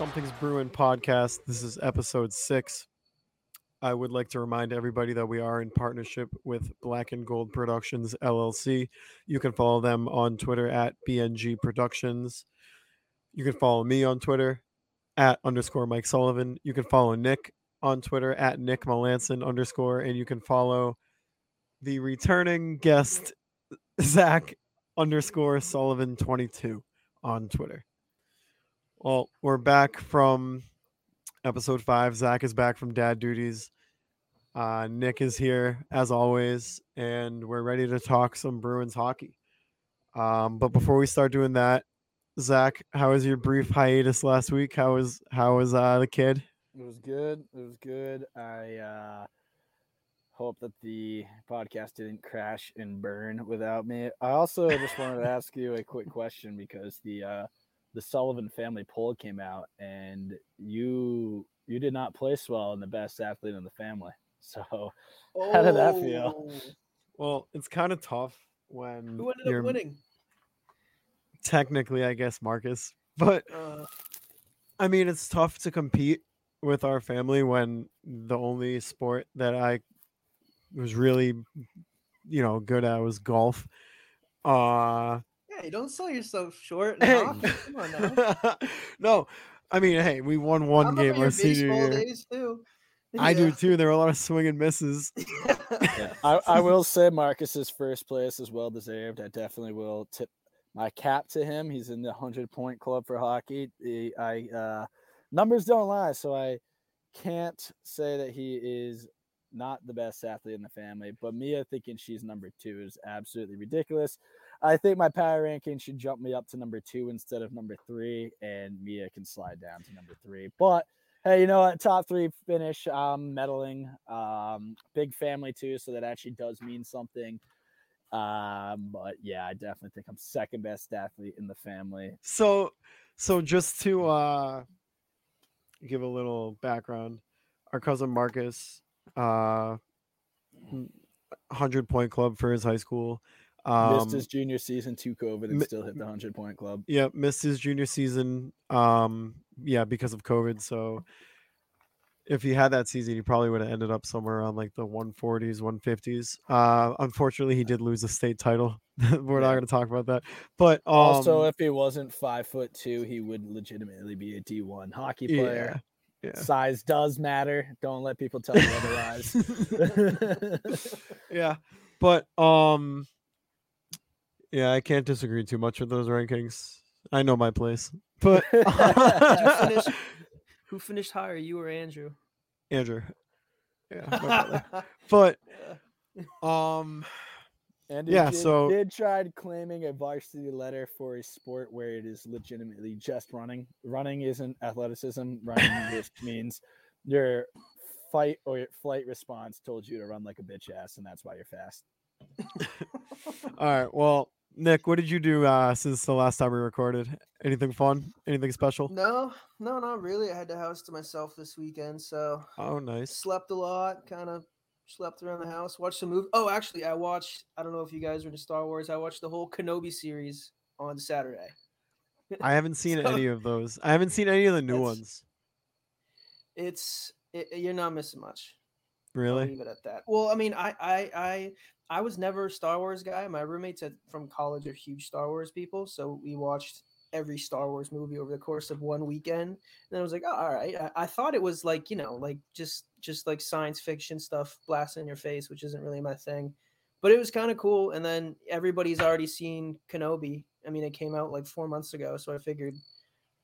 Something's Bruin podcast. This is episode six. I would like to remind everybody that we are in partnership with Black and Gold Productions LLC. You can follow them on Twitter at BNG Productions. You can follow me on Twitter at underscore Mike Sullivan. You can follow Nick on Twitter at Nick Melanson underscore, and you can follow the returning guest Zach underscore Sullivan 22 on Twitter. Well, we're back from episode five. Zach is back from dad duties. Uh, Nick is here as always, and we're ready to talk some Bruins hockey. Um, but before we start doing that, Zach, how was your brief hiatus last week? How was how was uh, the kid? It was good. It was good. I uh, hope that the podcast didn't crash and burn without me. I also just wanted to ask you a quick question because the uh, the Sullivan family poll came out, and you you did not place well in the best athlete in the family. So how did that feel? Oh, Well, it's kind of tough when Who ended you're up winning? technically, I guess, Marcus. But Uh, I mean, it's tough to compete with our family when the only sport that I was really, you know, good at was golf. Uh, hey, don't sell yourself short. Hey. Come on now. no, I mean, hey, we won I one remember game our senior year. days too. I do too. There were a lot of swing and misses. Yeah, I, I will say Marcus's first place is well deserved. I definitely will tip my cap to him. He's in the hundred point club for hockey. The, I uh, numbers don't lie, so I can't say that he is not the best athlete in the family. But Mia thinking she's number two is absolutely ridiculous. I think my power ranking should jump me up to number two instead of number three, and Mia can slide down to number three. But hey, you know what? Top three finish. Um, medaling. Um, big family too, so that actually does mean something. Um, but yeah, I definitely think I'm second best athlete in the family. So, so just to uh, give a little background, our cousin Marcus, uh, hundred point club for his high school. Um, Missed his junior season to COVID and mi- still hit the hundred point club. yeah, missed his junior season. Um, yeah, because of COVID. So, if he had that season, he probably would have ended up somewhere around like the 140s, 150s. Uh, unfortunately, he did lose a state title. We're not going to talk about that. But um, also, if he wasn't five foot two, he would legitimately be a D one hockey player. yeah, yeah. Size does matter. Don't let people tell you otherwise. yeah but um yeah i can't disagree too much with those rankings i know my place but Did you finish? Who finished higher, you or Andrew? andrew yeah but um And Yeah, did, so- did try claiming a varsity letter for a sport where it is legitimately just running. Running isn't athleticism. Running just means your fight or your flight response told you to run like a bitch ass, and that's why you're fast. all right well nick what did you do uh since the last time we recorded anything fun anything special No, no, not really. I had the house to myself this weekend, so oh nice slept a lot. Kind of slept around the house. Watched some movie. Oh, actually, I watched. I don't know if you guys are into Star Wars. I watched the whole Kenobi series on Saturday. i haven't seen So- any of those i haven't seen any of the new That's- ones It's it, you're not missing much. I'll really leave it at that. Well, I mean, I I I I was never a Star Wars guy. My roommates at, from college are huge Star Wars people, so we watched every Star Wars movie over the course of one weekend. And I was like, oh, all right. I, I thought it was like you know, like just just like science fiction stuff blasting in your face, which isn't really my thing. But it was kind of cool. And then everybody's already seen Kenobi. I mean, it came out like four months ago, so I figured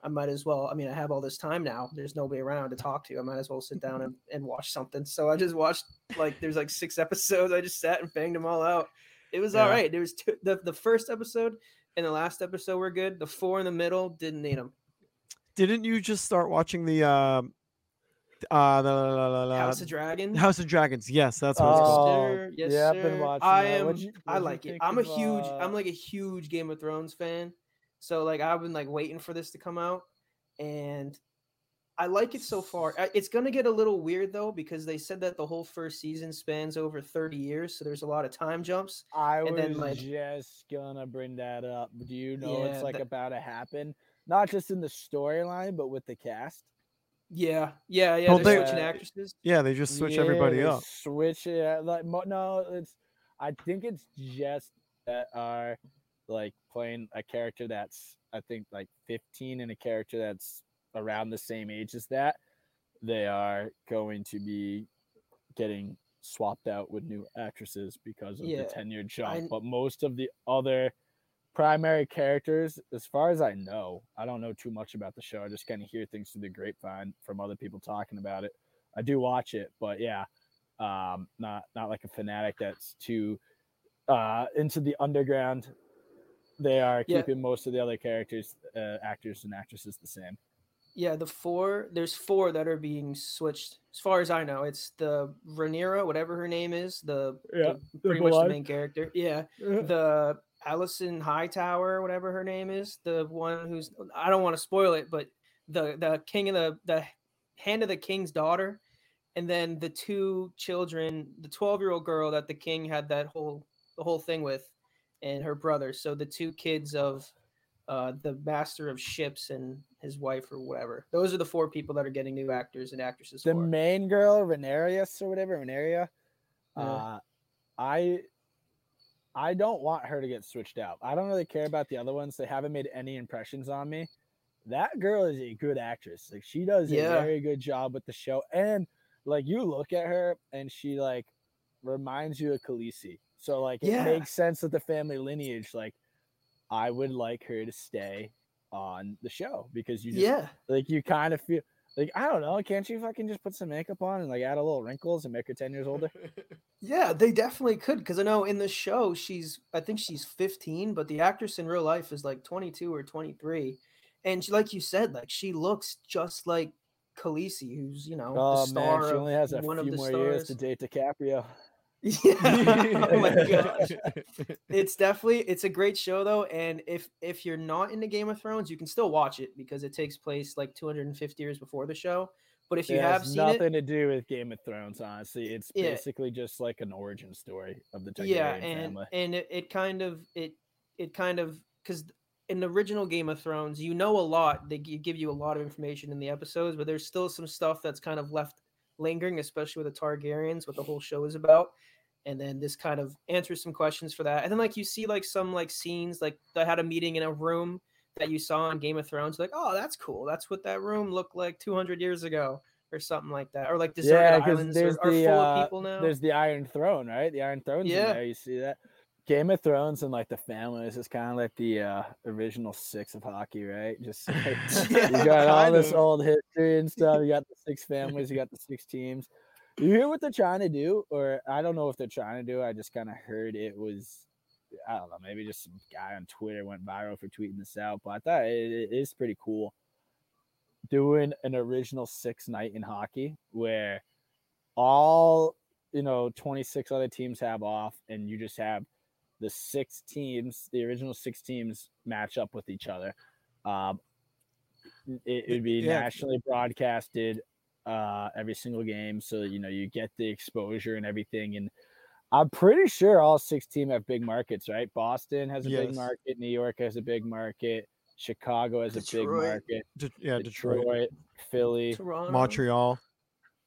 I might as well. I mean, I have all this time now. There's nobody around to talk to. I might as well sit down and, and watch something. So I just watched like there's like six episodes. I just sat and banged them all out. It was all Yeah. right. There was two, the the first episode and the last episode were good. The four in the middle didn't need them. didn't you just start watching the um uh the, la- la- la- la- House of Dragons? House of Dragons. Yes, that's what it's Yes, called. sir. Yes, yeah, I've been watching. I am. What'd you- I what'd you like it. I'm a of, huge. uh, I'm like a huge Game of Thrones fan. So like I've been like waiting for this to come out, and I like it so far. It's gonna get a little weird though because they said that the whole first season spans over 30 years, so there's a lot of time jumps. I and was then, like- just gonna bring that up. Do you know Yeah, it's like that- about to happen? not just in the storyline, but with the cast. Yeah, yeah, yeah. Well, they're they- switching actresses. Yeah, they just switch everybody up. Switch it. Like mo- no, it's. I think it's just that are like playing a character that's I think like 15 and a character that's around the same age as that. They are going to be getting swapped out with new actresses because of Yeah, the 10 year jump. I- But most of the other primary characters, as far as I know, I don't know too much about the show. I just kind of hear things through the grapevine from other people talking about it. I do watch it, but yeah, um, not not like a fanatic that's too uh, into the underground. They are Yeah. keeping most of the other characters, uh, actors and actresses the same. Yeah, the four. There's four that are being switched. As far as I know, it's the Rhaenyra, whatever her name is, the, Yeah, the pretty much the main character. Yeah, the Alicent Hightower, whatever her name is, the one who's I don't want to spoil it, but the the king of the the hand of the king's daughter, and then the two children, the twelve year old girl that the king had that whole the whole thing with, and her brother. So the two kids of uh, the master of ships and his wife or whatever. Those are the four people that are getting new actors and actresses. the for. main girl, Renarius or whatever, Renaria. Yeah. Uh, I I don't want her to get switched out. I don't really care about the other ones. They haven't made any impressions on me. That girl is a good actress. Like she does Yeah. a very good job with the show. And like you look at her and she like reminds you of Khaleesi. So like it Yeah. makes sense with the family lineage. Like I would like her to stay on the show because you just yeah, like you kind of feel like I don't know. Can't you fucking just put some makeup on and like add a little wrinkles and make her ten years older? yeah, they definitely could because I know in the show she's I think she's 15, but the actress in real life is like 22 or 23, and she, like you said, like she looks just like Khaleesi, who's you know the Oh star man, she only has a one few more stars. years to date DiCaprio. Yeah. oh my gosh. it's definitely it's a great show though and if if you're not into game of thrones you can still watch it because it takes place like 250 years before the show but if you it have seen nothing it to do with Game of Thrones, honestly. It's Yeah. basically just like an origin story of the Targaryen yeah and family. and it, it kind of it it kind of because in the original game of thrones you know a lot they give you a lot of information in the episodes but there's still some stuff that's kind of left lingering especially with the targaryens what the whole show is about and then this kind of answers some questions for that and then like you see like some like scenes like they had a meeting in a room that you saw in game of thrones like oh that's cool that's what that room looked like 200 years ago or something like that or like deserted yeah, islands are, there's are the full uh, of people now there's the Iron Throne, right? The Iron Throne's Yeah. in there. You see that? Game of Thrones and like the families is kind of like the uh, original six of hockey, right? Just like, Yeah, you got all this of. old history and stuff. You got the six families, you got the six teams. You hear what they're trying to do, or I don't know if they're trying to do. I just kind of heard it was, I don't know, maybe just some guy on Twitter went viral for tweeting this out, but I thought it, it is pretty cool doing an original six night in hockey where all you know 26 other teams have off and you just have the six teams the original six teams match up with each other. Um it would be Yeah. nationally broadcasted uh every single game. So you know you get the exposure and everything. And i'm pretty sure all six teams have big markets right? Boston has a big market. New york has a big market. Chicago has a big market. De- yeah, Detroit, detroit philly. Toronto. Montreal,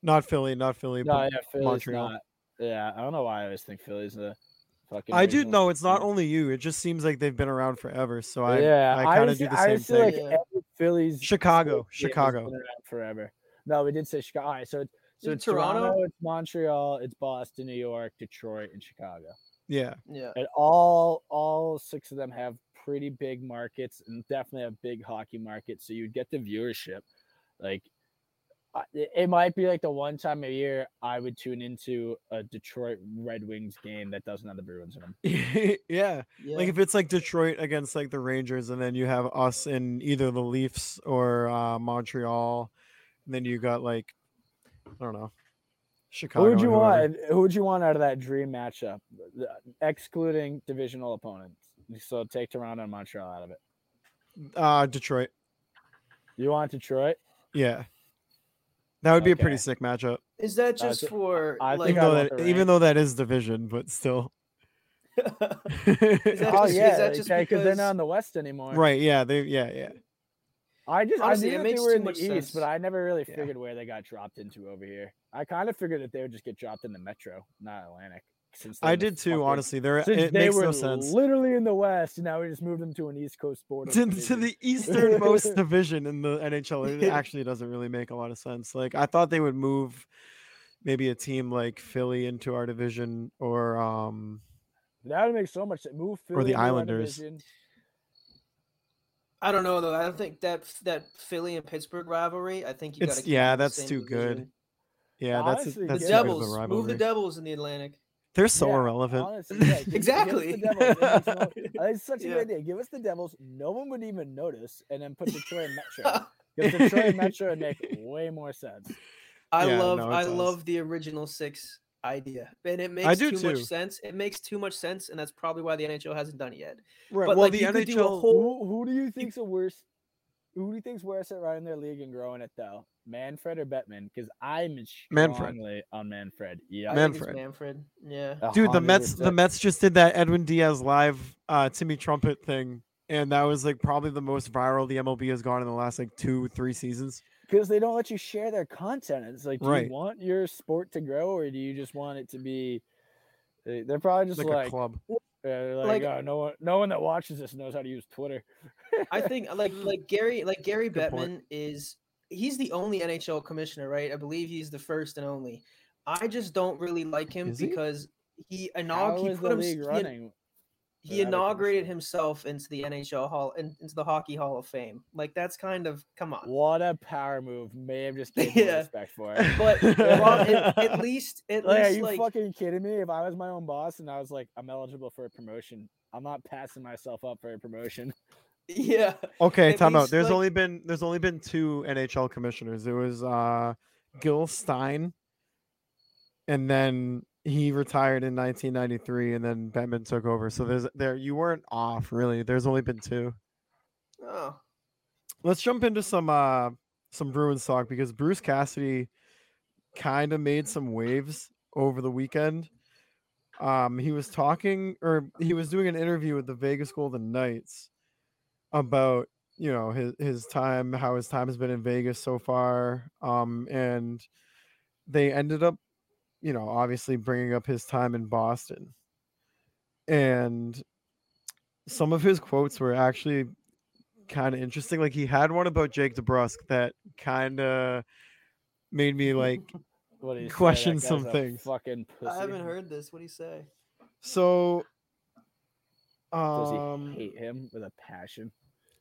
not Philly, not Philly, no, but yeah, Philly's Montreal. not. Yeah, I don't know why I always think Philly's a fucking. I do original know it's not only you. It just seems like they've been around forever. So I, yeah, I kind of do the I same just feel thing. Like Yeah. every Philly's Chicago, sports team has Chicago. been around forever. No, we did say Chicago. All right, so it's- so it's Toronto? Toronto, it's Montreal, it's Boston, New York, Detroit, and Chicago. yeah, Yeah. And all all six of them have pretty big markets and definitely a big hockey market. So you'd get the viewership. Like I- it it might be like the one time a year I would tune into a Detroit Red Wings game that doesn't have the Bruins in them. yeah. Yeah. Like if it's like Detroit against like the Rangers, and then you have us in either the Leafs or uh, Montreal, and then you got like I don't know, Chicago. Who would you want? Who would you want out of that dream matchup, excluding divisional opponents? So take Toronto and Montreal out of it. Uh, Detroit. You want Detroit? Yeah, that would be a pretty sick matchup. Is that just thi- for I like? think Even though that, even Rangers. though that is division, but still. that oh just- is yeah, that just because they're not in the West anymore. right? Yeah. They. Yeah. Yeah. I just Honestly, I it knew that they were in the east, sense. but I never really Yeah. figured where they got dropped into over here. I kind of figured that they would just get dropped in the metro, not Atlantic. Since they're I did too. fucking- Honestly, there Since it they makes were no sense. literally in the west, and now we just moved them to an East Coast border. to, to the easternmost division in the NHL. It actually doesn't really make a lot of sense. Like I thought they would move maybe a team like Philly into our division or um That would make so much sense. Move Philly Or the Islanders. I don't know though. I don't think that that Philly and Pittsburgh rivalry. I think you got It's- to yeah, that's too good. yeah, that's Honestly, that's The too good Devils, move the. Devils in the Atlantic. They're so Yeah, irrelevant. honestly, yeah, give- give the Exactly. Devils. It no- it's such a Yeah. good idea. Give us the Devils. No one would even notice, and then put Detroit and Metro. Because Detroit and Metro would make way more sense. I Yeah, love no, I does. love the original six idea, and it makes do too, much sense. It makes too much sense, and that's probably why the NHL hasn't done it yet. Right. But, well, like, the you could do NHL. whole- Who, who do you think's the worst? Who do you think's worse at running their league and growing it though? Manfred or Bettman? Because I'm Manfred. strongly on Manfred. Yeah, I think it's Manfred. Manfred. Yeah. Dude, the hundred Mets the. Mets just did that Edwin Diaz live uh Timmy Trumpet thing. And that was like probably the most viral the MLB has gone in the last like two, three seasons. because they don't let you share their content. It's like, do Right. you want your sport to grow, or do you just want it to be? they- They're probably just Like, like, a club. yeah, they're like, Like- oh, no one, no one that watches this knows how to use Twitter. I think like like Gary like Gary Good point. Bettman is he's the only NHL commissioner, right? I believe he's the first and only. I just don't really like him Is because he How inaug- he is put the him league he, running? he without inaugurated himself into the NHL hall in, into the hockey hall of fame. Like that's kind of come on. What a power move! May have just gained more Yeah. respect for it. But well, at, at least at Like, are you like fucking kidding me? If I was my own boss and I was like, I'm eligible for a promotion, I'm not passing myself up for a promotion. Yeah. Okay, time out. There's like- only been there's only been two NHL commissioners. It was uh Gil Stein and then he retired in 1993 and then Bettman took over. So there's there you weren't off really. There's only been two. Oh. Let's jump into some uh some Bruins talk because Bruce Cassidy kind of made some waves over the weekend. Um he was talking or he was doing an interview with the Vegas Golden Knights about you know his his time how his time has been in Vegas so far um and they ended up you know obviously bringing up his time in Boston and some of his quotes were actually kind of interesting like he had one about Jake DeBrusk that kind of made me like What do you Question guy's some things. Fucking pussy. I haven't heard this. What do you say? so Does um he hate him with a passion?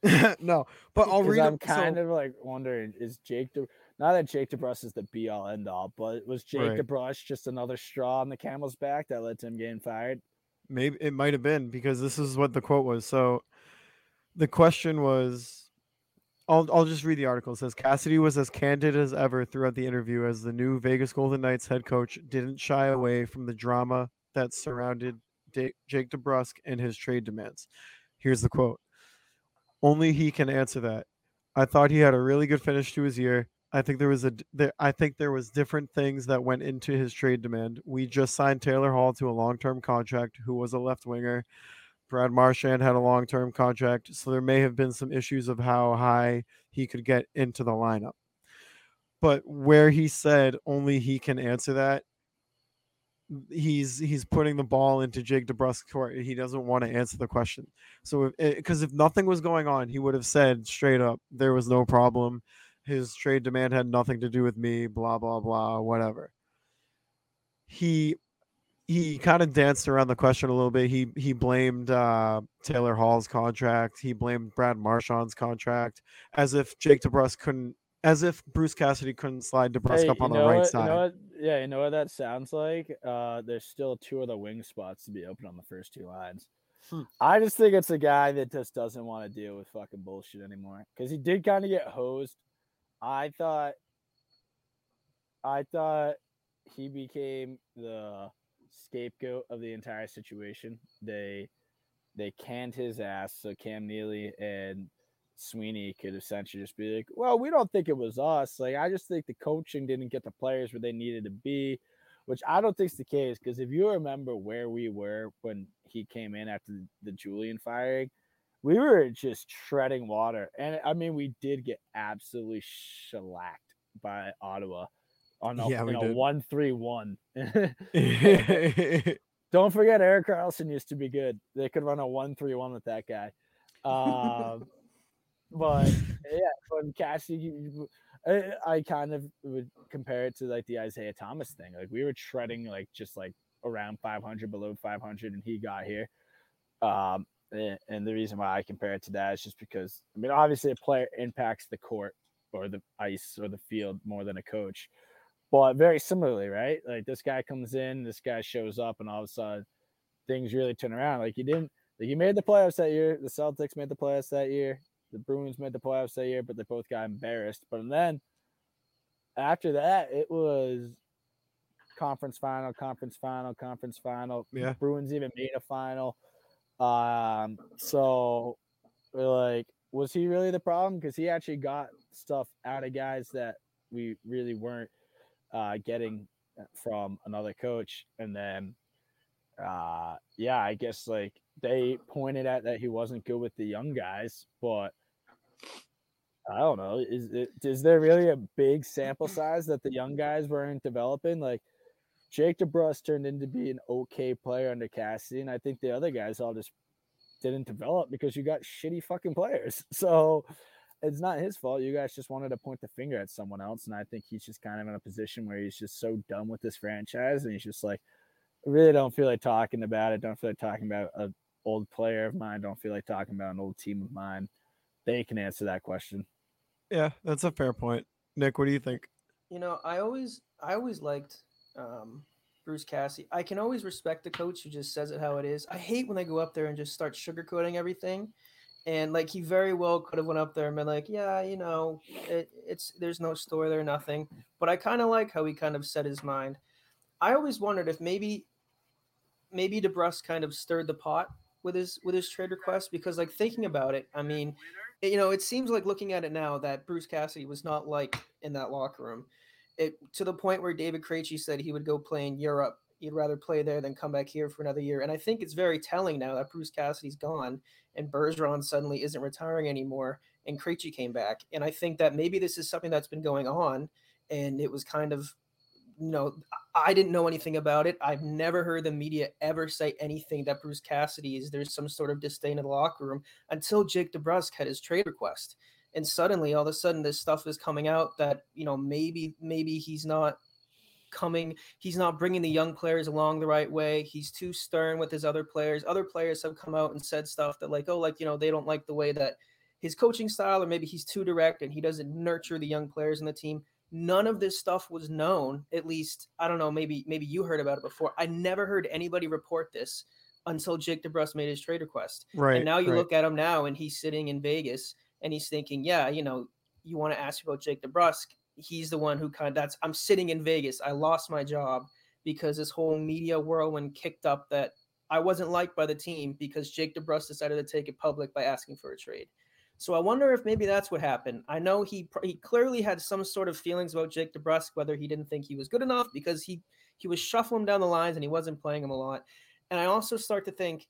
no but I'll read I'm it- so- kind of like wondering: is Jake De, not that Jake DeBrusk is the be all end all, but was Jake Right. DeBrusk just another straw on the camel's back that led to him getting fired? maybe it might have been because this is what the quote was. So the question was I'll I'll just read the article. It says Cassidy was as candid as ever throughout the interview as the new Vegas Golden Knights head coach didn't shy away from the drama that surrounded Jake DeBrusk and his trade demands. Here's the quote. Only he can answer that. I thought he had a really good finish to his year. I think there was a there, I think there was different things that went into his trade demand. We just signed Taylor Hall to a long-term contract who was a left winger. Brad Marchand had a long-term contract, so there may have been some issues of how high he could get into the lineup. But where he said only he can answer that, he's he's putting the ball into Jake DeBrusk's court. He doesn't want to answer the question. So if because if nothing was going on, he would have said straight up there was no problem. His trade demand had nothing to do with me. Blah blah blah. Whatever. He he kind of danced around the question a little bit. He he blamed uh, Taylor Hall's contract. He blamed Brad Marchand's contract, as if Jake DeBrusk couldn't, as if Bruce Cassidy couldn't slide DeBrusk Hey, up on the right what- side. You know what, yeah, you know what that sounds like? Uh, there's still two of the wing spots to be open on the first two lines. Hmm. I just think it's a guy that just doesn't want to deal with fucking bullshit anymore. Because he did kind of get hosed. I thought, I thought he became the scapegoat of the entire situation. They they canned his ass so Cam Neely and Sweeney could essentially just be like, "Well, we don't think it was us. Like, I just think the coaching didn't get the players where they needed to be." Which I don't think is the case because if you remember where we were when he came in after the, Julien firing, we were just treading water. And I mean, we did get absolutely shellacked by Ottawa on a, Yeah, a one three one. Don't forget, Erik Karlsson used to be good. They could run a one three one with that guy. Um, but yeah, when Cassie, I, I kind of would compare it to like the Isaiah Thomas thing. Like we were treading like just like around 500, below 500, and he got here. Um, and, and the reason why I compare it to that is just because I mean, obviously, a player impacts the court or the ice or the field more than a coach. But very similarly, right? Like this guy comes in, this guy shows up, and all of a sudden things really turn around. Like you didn't, like you made the playoffs that year. The Celtics made the playoffs that year. The Bruins made the playoffs that year, but they both got embarrassed. But then after that, it was conference final, conference final, conference final. Yeah. Bruins even made a final. Um, so like, was he really the problem? Because he actually got stuff out of guys that we really weren't uh, getting from another coach. And then, uh, yeah, I guess like they pointed at that he wasn't good with the young guys, but I don't know. Is it is there really a big sample mm-hmm. size that the young guys weren't developing? Like Jake DeBrusk turned into be an okay player under Cassidy, and I think the other guys all just didn't develop because you got shitty fucking players. So it's not his fault. You guys just wanted to point the finger at someone else, and I think he's just kind of in a position where he's just so done with this franchise, and he's just like, I really don't feel like talking about it. Don't feel like talking about an old player of mine. Don't feel like talking about an old team of mine. They can answer that question. yeah, that's a fair point. Nick, what do you think? You know, I always I always liked um, Bruce Cassie. I can always respect the coach who just says it how it is. I hate when they go up there and just start sugarcoating everything. And like he very well could have went up there and been like, yeah, you know, it, it's there's no story there, nothing. But I kind of like how he kind of set his mind. I always wondered if maybe maybe DeBrusk kind of stirred the pot with his with his trade request because like thinking about it, I mean, you know, it seems like looking at it now that Bruce Cassidy was not like in that locker room. It to the point where David Krejci said he would go play in Europe. He'd rather play there than come back here for another year. And I think it's very telling now that Bruce Cassidy's gone and Bergeron suddenly isn't retiring anymore and Krejci came back. And I think that maybe this is something that's been going on and it was kind of you know, I didn't know anything about it. I've never heard the media ever say anything that Bruce Cassidy is there's some sort of disdain in the locker room until Jake DeBrusk had his trade request. And suddenly, all of a sudden, this stuff is coming out that you know maybe maybe he's not coming. He's not bringing the young players along the right way. He's too stern with his other players. Other players have come out and said stuff that like, oh, like you know, they don't like the way that his coaching style, or maybe he's too direct and he doesn't nurture the young players in the team none of this stuff was known at least i don't know maybe maybe you heard about it before i never heard anybody report this until jake DeBrusk made his trade request Right. and now you right. look at him now and he's sitting in vegas and he's thinking yeah you know you want to ask about jake DeBrusk he's the one who kind of that's i'm sitting in vegas i lost my job because this whole media whirlwind kicked up that i wasn't liked by the team because jake DeBrusk decided to take it public by asking for a trade so I wonder if maybe that's what happened. I know he he clearly had some sort of feelings about Jake DeBrusk, whether he didn't think he was good enough because he he was shuffling down the lines and he wasn't playing him a lot. And I also start to think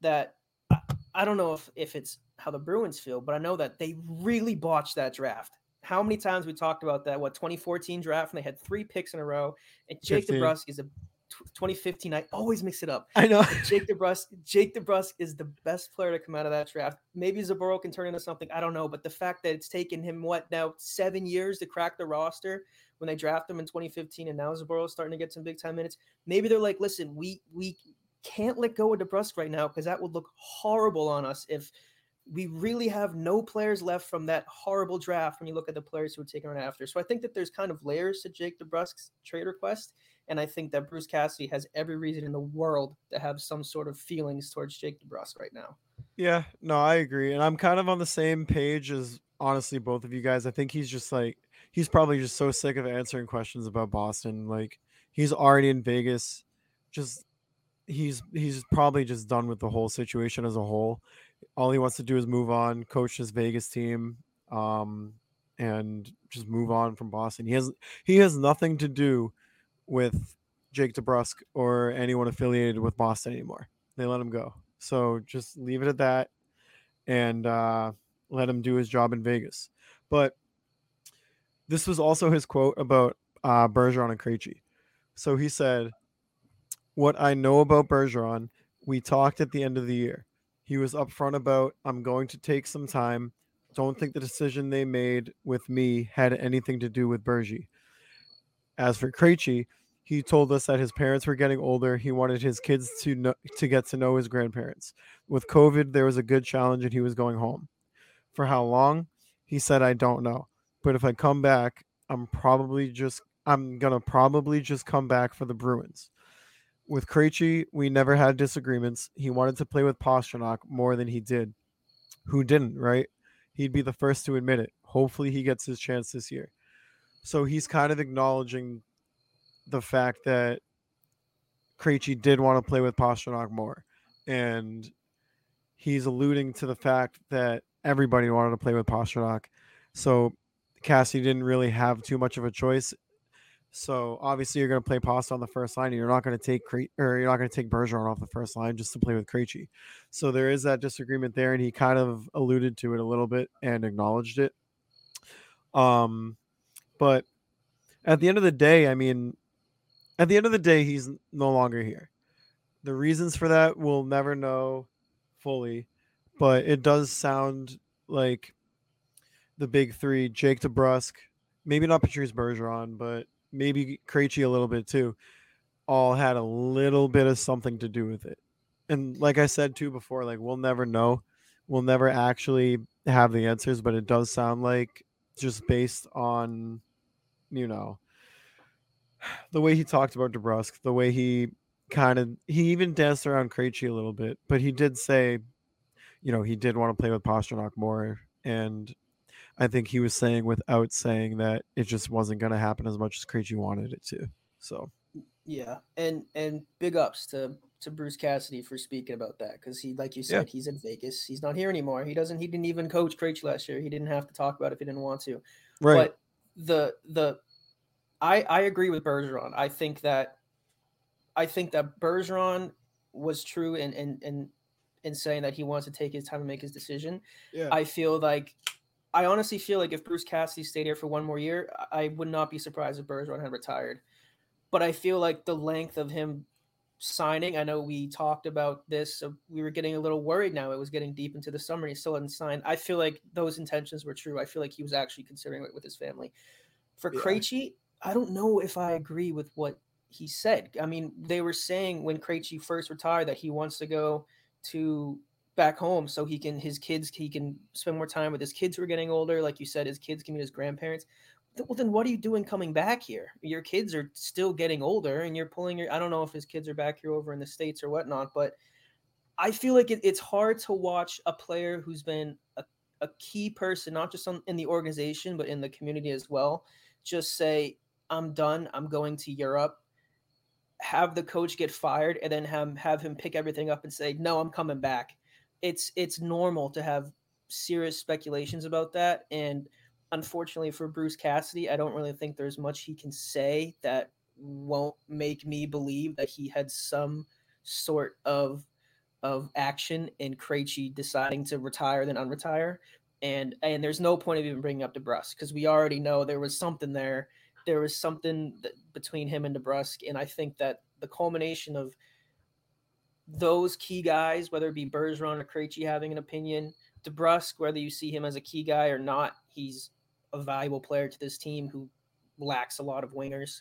that I, I don't know if if it's how the Bruins feel, but I know that they really botched that draft. How many times we talked about that? What 2014 draft and they had three picks in a row, and Jake 15. DeBrusk is a 2015. I always mix it up. I know. Jake DeBrusk, Jake DeBrusk is the best player to come out of that draft. Maybe Zboril can turn into something. I don't know, but the fact that it's taken him what now seven years to crack the roster when they draft him in 2015, and now Zboril is starting to get some big time minutes. Maybe they're like, listen, we we can't let go of DeBrusk right now because that would look horrible on us if we really have no players left from that horrible draft when you look at the players who were taken right after. So I think that there's kind of layers to Jake DeBrusk's trade request. And I think that Bruce Cassidy has every reason in the world to have some sort of feelings towards Jake DeBrusk right now. Yeah, no, I agree. And I'm kind of on the same page as honestly both of you guys. I think he's just like he's probably just so sick of answering questions about Boston. Like he's already in Vegas. Just he's he's probably just done with the whole situation as a whole. All he wants to do is move on, coach his Vegas team, um, and just move on from Boston. He has he has nothing to do with Jake DeBrusk or anyone affiliated with Boston anymore. They let him go. So just leave it at that. and uh, let him do his job in Vegas. But this was also his quote about uh, Bergeron and Krejci. So he said, "What I know about Bergeron, we talked at the end of the year. He was upfront about I'm going to take some time. Don't think the decision they made with me had anything to do with Bergie. As for Krejci, he told us that his parents were getting older. He wanted his kids to know, to get to know his grandparents. With COVID, there was a good challenge, and he was going home. For how long? He said, I don't know. But if I come back, I'm probably just I'm gonna probably just come back for the Bruins. With Krejci, we never had disagreements. He wanted to play with Pastrnak more than he did. Who didn't, right? He'd be the first to admit it. Hopefully, he gets his chance this year. So he's kind of acknowledging the fact that Krejci did want to play with Pastrnak more, and he's alluding to the fact that everybody wanted to play with Pastrnak. So Cassie didn't really have too much of a choice. So obviously you're going to play Pasta on the first line, and you're not going to take or you're not going to take Bergeron off the first line just to play with Krejci. So there is that disagreement there, and he kind of alluded to it a little bit and acknowledged it. Um, but at the end of the day, I mean, at the end of the day, he's no longer here. The reasons for that we'll never know fully, but it does sound like the big three: Jake DeBrusk, maybe not Patrice Bergeron, but maybe Krejci a little bit too. All had a little bit of something to do with it. And like I said too before, like we'll never know. We'll never actually have the answers, but it does sound like just based on, you know, the way he talked about DeBrusk, the way he kind of he even danced around Krejci a little bit, but he did say, you know, he did want to play with Pastrnak more, and I think he was saying without saying that it just wasn't going to happen as much as Krejci wanted it to. So yeah, and and big ups to to Bruce Cassidy for speaking about that because he, like you said, yeah. he's in Vegas. He's not here anymore. He doesn't. He didn't even coach Krejci last year. He didn't have to talk about it if he didn't want to. Right. But the the I I agree with Bergeron. I think that I think that Bergeron was true in in in, in saying that he wants to take his time and make his decision. Yeah. I feel like I honestly feel like if Bruce Cassidy stayed here for one more year, I would not be surprised if Bergeron had retired. But I feel like the length of him signing, I know we talked about this, so we were getting a little worried now. It was getting deep into the summer and he still hadn't signed. I feel like those intentions were true. I feel like he was actually considering it with his family. For yeah. Krejci, I don't know if I agree with what he said. I mean, they were saying when Krejci first retired that he wants to go to back home so he can his kids he can spend more time with his kids who are getting older. Like you said, his kids can meet his grandparents. Well, then what are you doing coming back here? Your kids are still getting older, and you're pulling your. I don't know if his kids are back here over in the states or whatnot, but I feel like it, it's hard to watch a player who's been a, a key person, not just on, in the organization but in the community as well, just say I'm done. I'm going to Europe. Have the coach get fired and then have, have him pick everything up and say, No, I'm coming back. It's it's normal to have serious speculations about that. And unfortunately for Bruce Cassidy, I don't really think there's much he can say that won't make me believe that he had some sort of of action in Krejci deciding to retire then unretire. And and there's no point of even bringing up DeBrusk because we already know there was something there there was something that, between him and DeBrusk, and I think that the culmination of those key guys, whether it be Bergeron or Krejci having an opinion, DeBrusk, whether you see him as a key guy or not, he's a valuable player to this team who lacks a lot of wingers.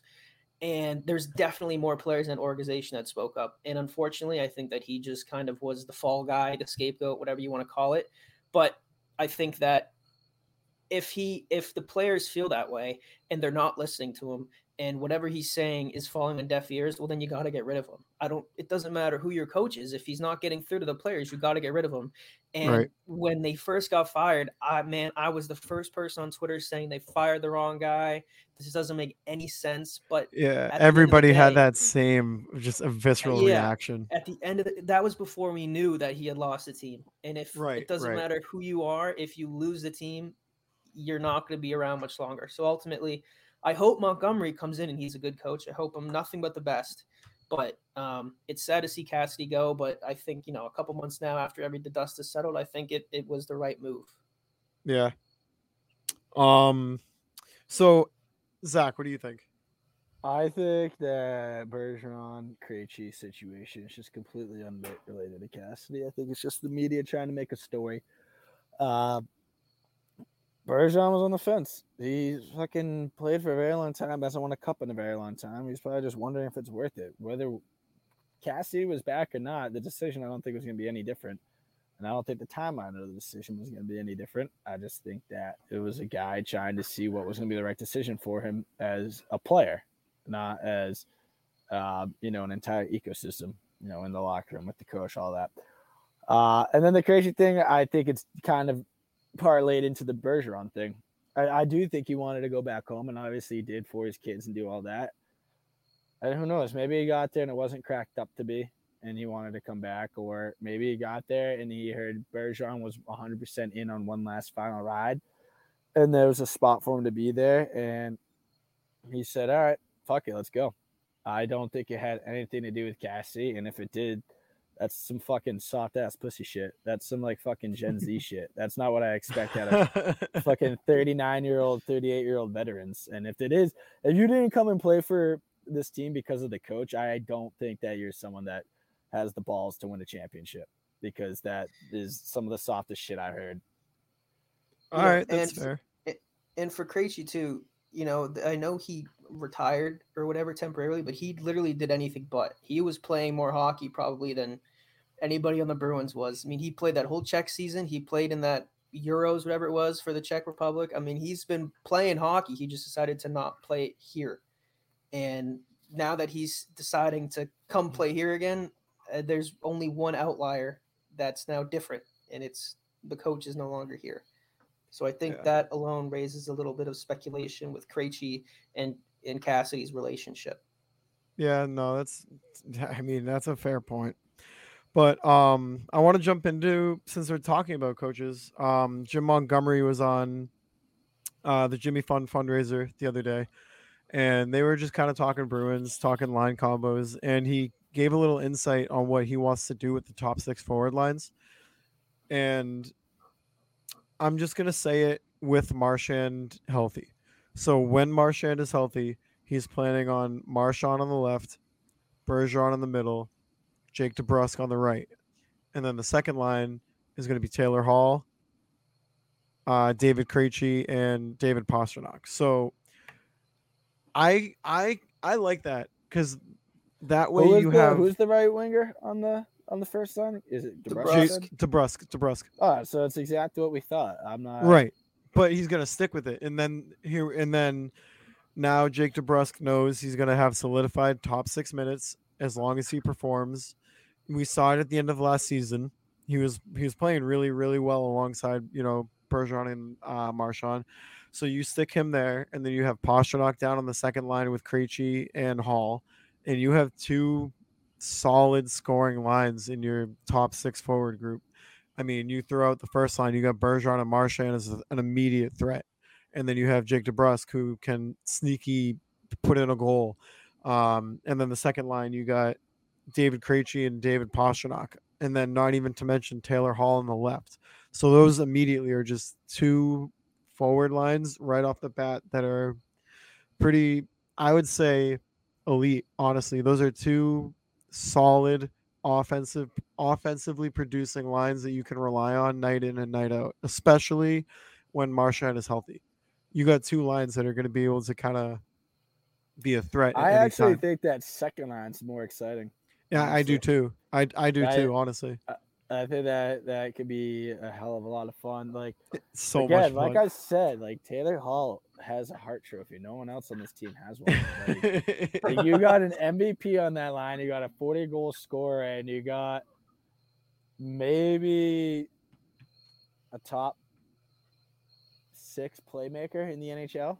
And there's definitely more players in that organization that spoke up. And unfortunately, I think that he just kind of was the fall guy, the scapegoat, whatever you want to call it. But I think that if he if the players feel that way and they're not listening to him and whatever he's saying is falling on deaf ears, well then you got to get rid of him. I don't it doesn't matter who your coach is if he's not getting through to the players, you got to get rid of him. And right. when they first got fired, I man, I was the first person on Twitter saying they fired the wrong guy. This doesn't make any sense, but yeah, everybody day, had that same just a visceral yeah, reaction. At the end of the, that was before we knew that he had lost the team. And if right, it doesn't right. matter who you are, if you lose the team, you're not going to be around much longer. So ultimately, I hope Montgomery comes in and he's a good coach. I hope him nothing but the best. But um, it's sad to see Cassidy go. But I think you know a couple months now after every the dust is settled, I think it it was the right move. Yeah. Um. So, Zach, what do you think? I think that Bergeron Krejci situation is just completely unrelated to Cassidy. I think it's just the media trying to make a story. Uh, Bergeron was on the fence. He fucking played for a very long time, hasn't won a cup in a very long time. He's probably just wondering if it's worth it. Whether Cassidy was back or not, the decision I don't think was going to be any different. And I don't think the timeline of the decision was going to be any different. I just think that it was a guy trying to see what was going to be the right decision for him as a player, not as, uh, you know, an entire ecosystem, you know, in the locker room with the coach, all that. Uh, and then the crazy thing, I think it's kind of parlayed into the Bergeron thing. I, I, do think he wanted to go back home, and obviously he did for his kids and do all that. And who knows? Maybe he got there and it wasn't cracked up to be, and he wanted to come back, or maybe he got there and he heard Bergeron was 100% in on one last final ride, and there was a spot for him to be there, and he said, "All right, fuck it, let's go." I don't think it had anything to do with Cassie, and if it did, that's some fucking soft ass pussy shit. That's some like fucking Gen Z shit. That's not what I expect out of fucking 39 year old, 38 year old veterans. And if it is, if you didn't come and play for this team because of the coach, I don't think that you're someone that has the balls to win a championship because that is some of the softest shit I've heard. All yeah, right, that's and, fair. And for Krejci too, you know, I know he retired or whatever temporarily, but he literally did anything but. He was playing more hockey probably than anybody on the Bruins was. I mean, he played that whole Czech season. He played in that Euros, whatever it was, for the Czech Republic. I mean, he's been playing hockey. He just decided to not play here. And now that he's deciding to come play here again, uh, there's only one outlier that's now different, and it's the coach is no longer here. So I think yeah. that alone raises a little bit of speculation with Krejci and in Cassidy's relationship. Yeah, no, that's I mean, that's a fair point. But um I want to jump into since we're talking about coaches, um Jim Montgomery was on uh the Jimmy Fund fundraiser the other day and they were just kind of talking Bruins, talking line combos and he gave a little insight on what he wants to do with the top 6 forward lines. And I'm just going to say it with Marchand healthy. So when Marchand is healthy, he's planning on Marchand on the left, Bergeron in the middle, Jake DeBrusk on the right, and then the second line is going to be Taylor Hall, uh, David Krejci, and David Pastrnak. So I I I like that because that way you the, have who's the right winger on the on the first line? Is it DeBrusk? DeBrusk. DeBrusk. Oh, so it's exactly what we thought. I'm not right but he's gonna stick with it. And then here and then now Jake DeBrusk knows he's gonna have solidified top six minutes as long as he performs. We saw it at the end of last season. He was he was playing really really well alongside you know Bergeron and uh, Marchand. So you stick him there, and then you have Pastrnak down on the second line with Krejci and Hall, and you have two solid scoring lines in your top six forward group. I mean, you throw out the first line, you got Bergeron and Marchand as an immediate threat, and then you have Jake DeBrusk who can sneaky put in a goal, um, and then the second line you got David Krejci and David Pastrnak, and then not even to mention Taylor Hall on the left. So those immediately are just two forward lines right off the bat that are pretty, I would say, elite. Honestly, those are two solid offensive offensively producing lines that you can rely on night in and night out, especially when Marchand is healthy. You got two lines that are going to be able to kind of be a threat. I actually time. think that second line's more exciting. Yeah, honestly. I do too. I I do I, too. Honestly, I think that that could be a hell of a lot of fun. Like so again, much fun. like I said, like Taylor Hall has a Hart Trophy. No one else on this team has one. Like, like you got an MVP on that line. You got a 40 goal scorer, and you got maybe a top six playmaker in the NHL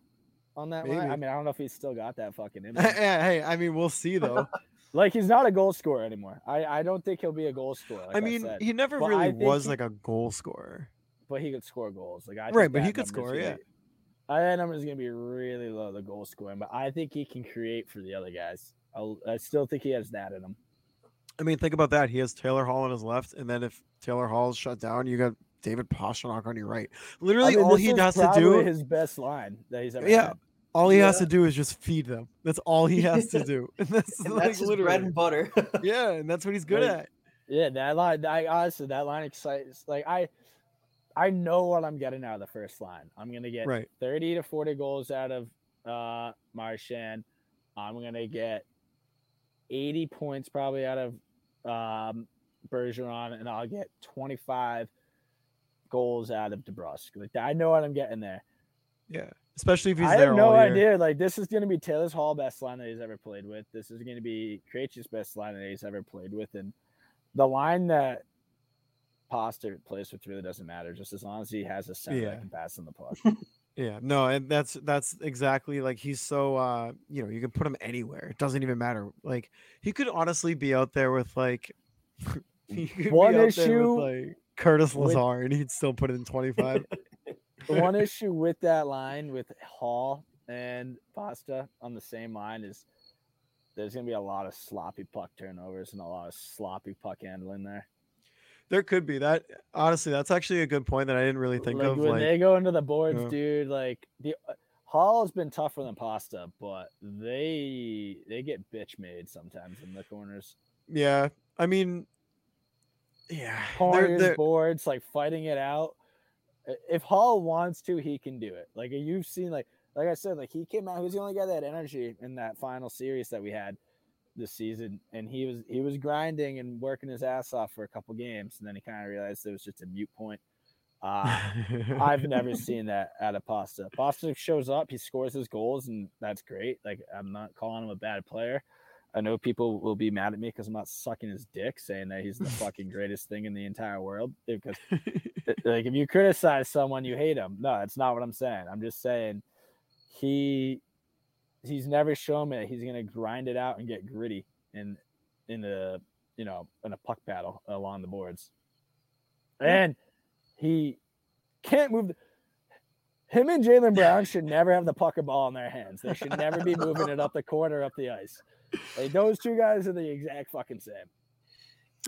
on that maybe. line. I mean, I don't know if he's still got that fucking image. hey, I mean, we'll see though. Like he's not a goal scorer anymore. I, I don't think he'll be a goal scorer. Like I mean, I he never but really was he, like a goal scorer. But he could score goals. Like I right, but he could score. Yeah. I that number is gonna be really low the goal scoring, but I think he can create for the other guys. I'll, I still think he has that in him. I mean, think about that. He has Taylor Hall on his left, and then if Taylor Hall is shut down, you got David Pastrnak on your right. Literally, I mean, all he has to probably do, his best line that he's ever yeah, had. all he has to do is just feed them. That's all he has to do. And that's, And like, that's his bread and butter. yeah, and that's what he's good Like, at. Yeah, that line. I honestly, that line excites. Like I, I know what I'm getting out of the first line. I'm gonna get Right. 30 to 40 goals out of uh Marchand. I'm gonna get 80 points probably out of um Bergeron, and I'll get 25 goals out of DeBrusk. Like I know what I'm getting there. Yeah, especially if he's I there have no year. idea. Like this is gonna be Taylor's Hall best line that he's ever played with. This is gonna be Krejci's best line that he's ever played with, and the line that Pasta plays with really doesn't matter. Just as long as he has a center Yeah. that can pass in the puck. Yeah, no, and that's that's exactly like he's so uh you know, you can put him anywhere. It doesn't even matter. Like he could honestly be out there with like he could One be out there issue with like Curtis with- Lazar and he'd still put it in 25. the one issue with that line with Hall and Pasta on the same line is there's gonna be a lot of sloppy puck turnovers and a lot of sloppy puck handling there. There could be that honestly, that's actually a good point that I didn't really think like of when like they go into the boards, Yeah. dude. Like the uh, Hall has been tougher than Pasta, but they they get bitch made sometimes in the corners, yeah. I mean yeah. they're- corners, they're- boards, like fighting it out. If Hall wants to, he can do it. Like you've seen, like like I said, like he came out. He was the only guy that had energy in that final series that we had this season, and he was he was grinding and working his ass off for a couple games, and then he kind of realized it was just a mute point. Uh, I've never seen that out of Pasta. Pasta shows up, he scores his goals, and that's great. Like I'm not calling him a bad player. I know people will be mad at me because I'm not sucking his dick, saying that he's the fucking greatest thing in the entire world. Because like if you criticize someone, you hate him. No, that's not what I'm saying. I'm just saying he he's never shown me that he's gonna grind it out and get gritty in in the you know in a puck battle along the boards. And he can't move. The, him and Jaylen Brown should never have the puck or ball in their hands. They should never be moving it up the court or up the ice. Like those two guys are the exact fucking same.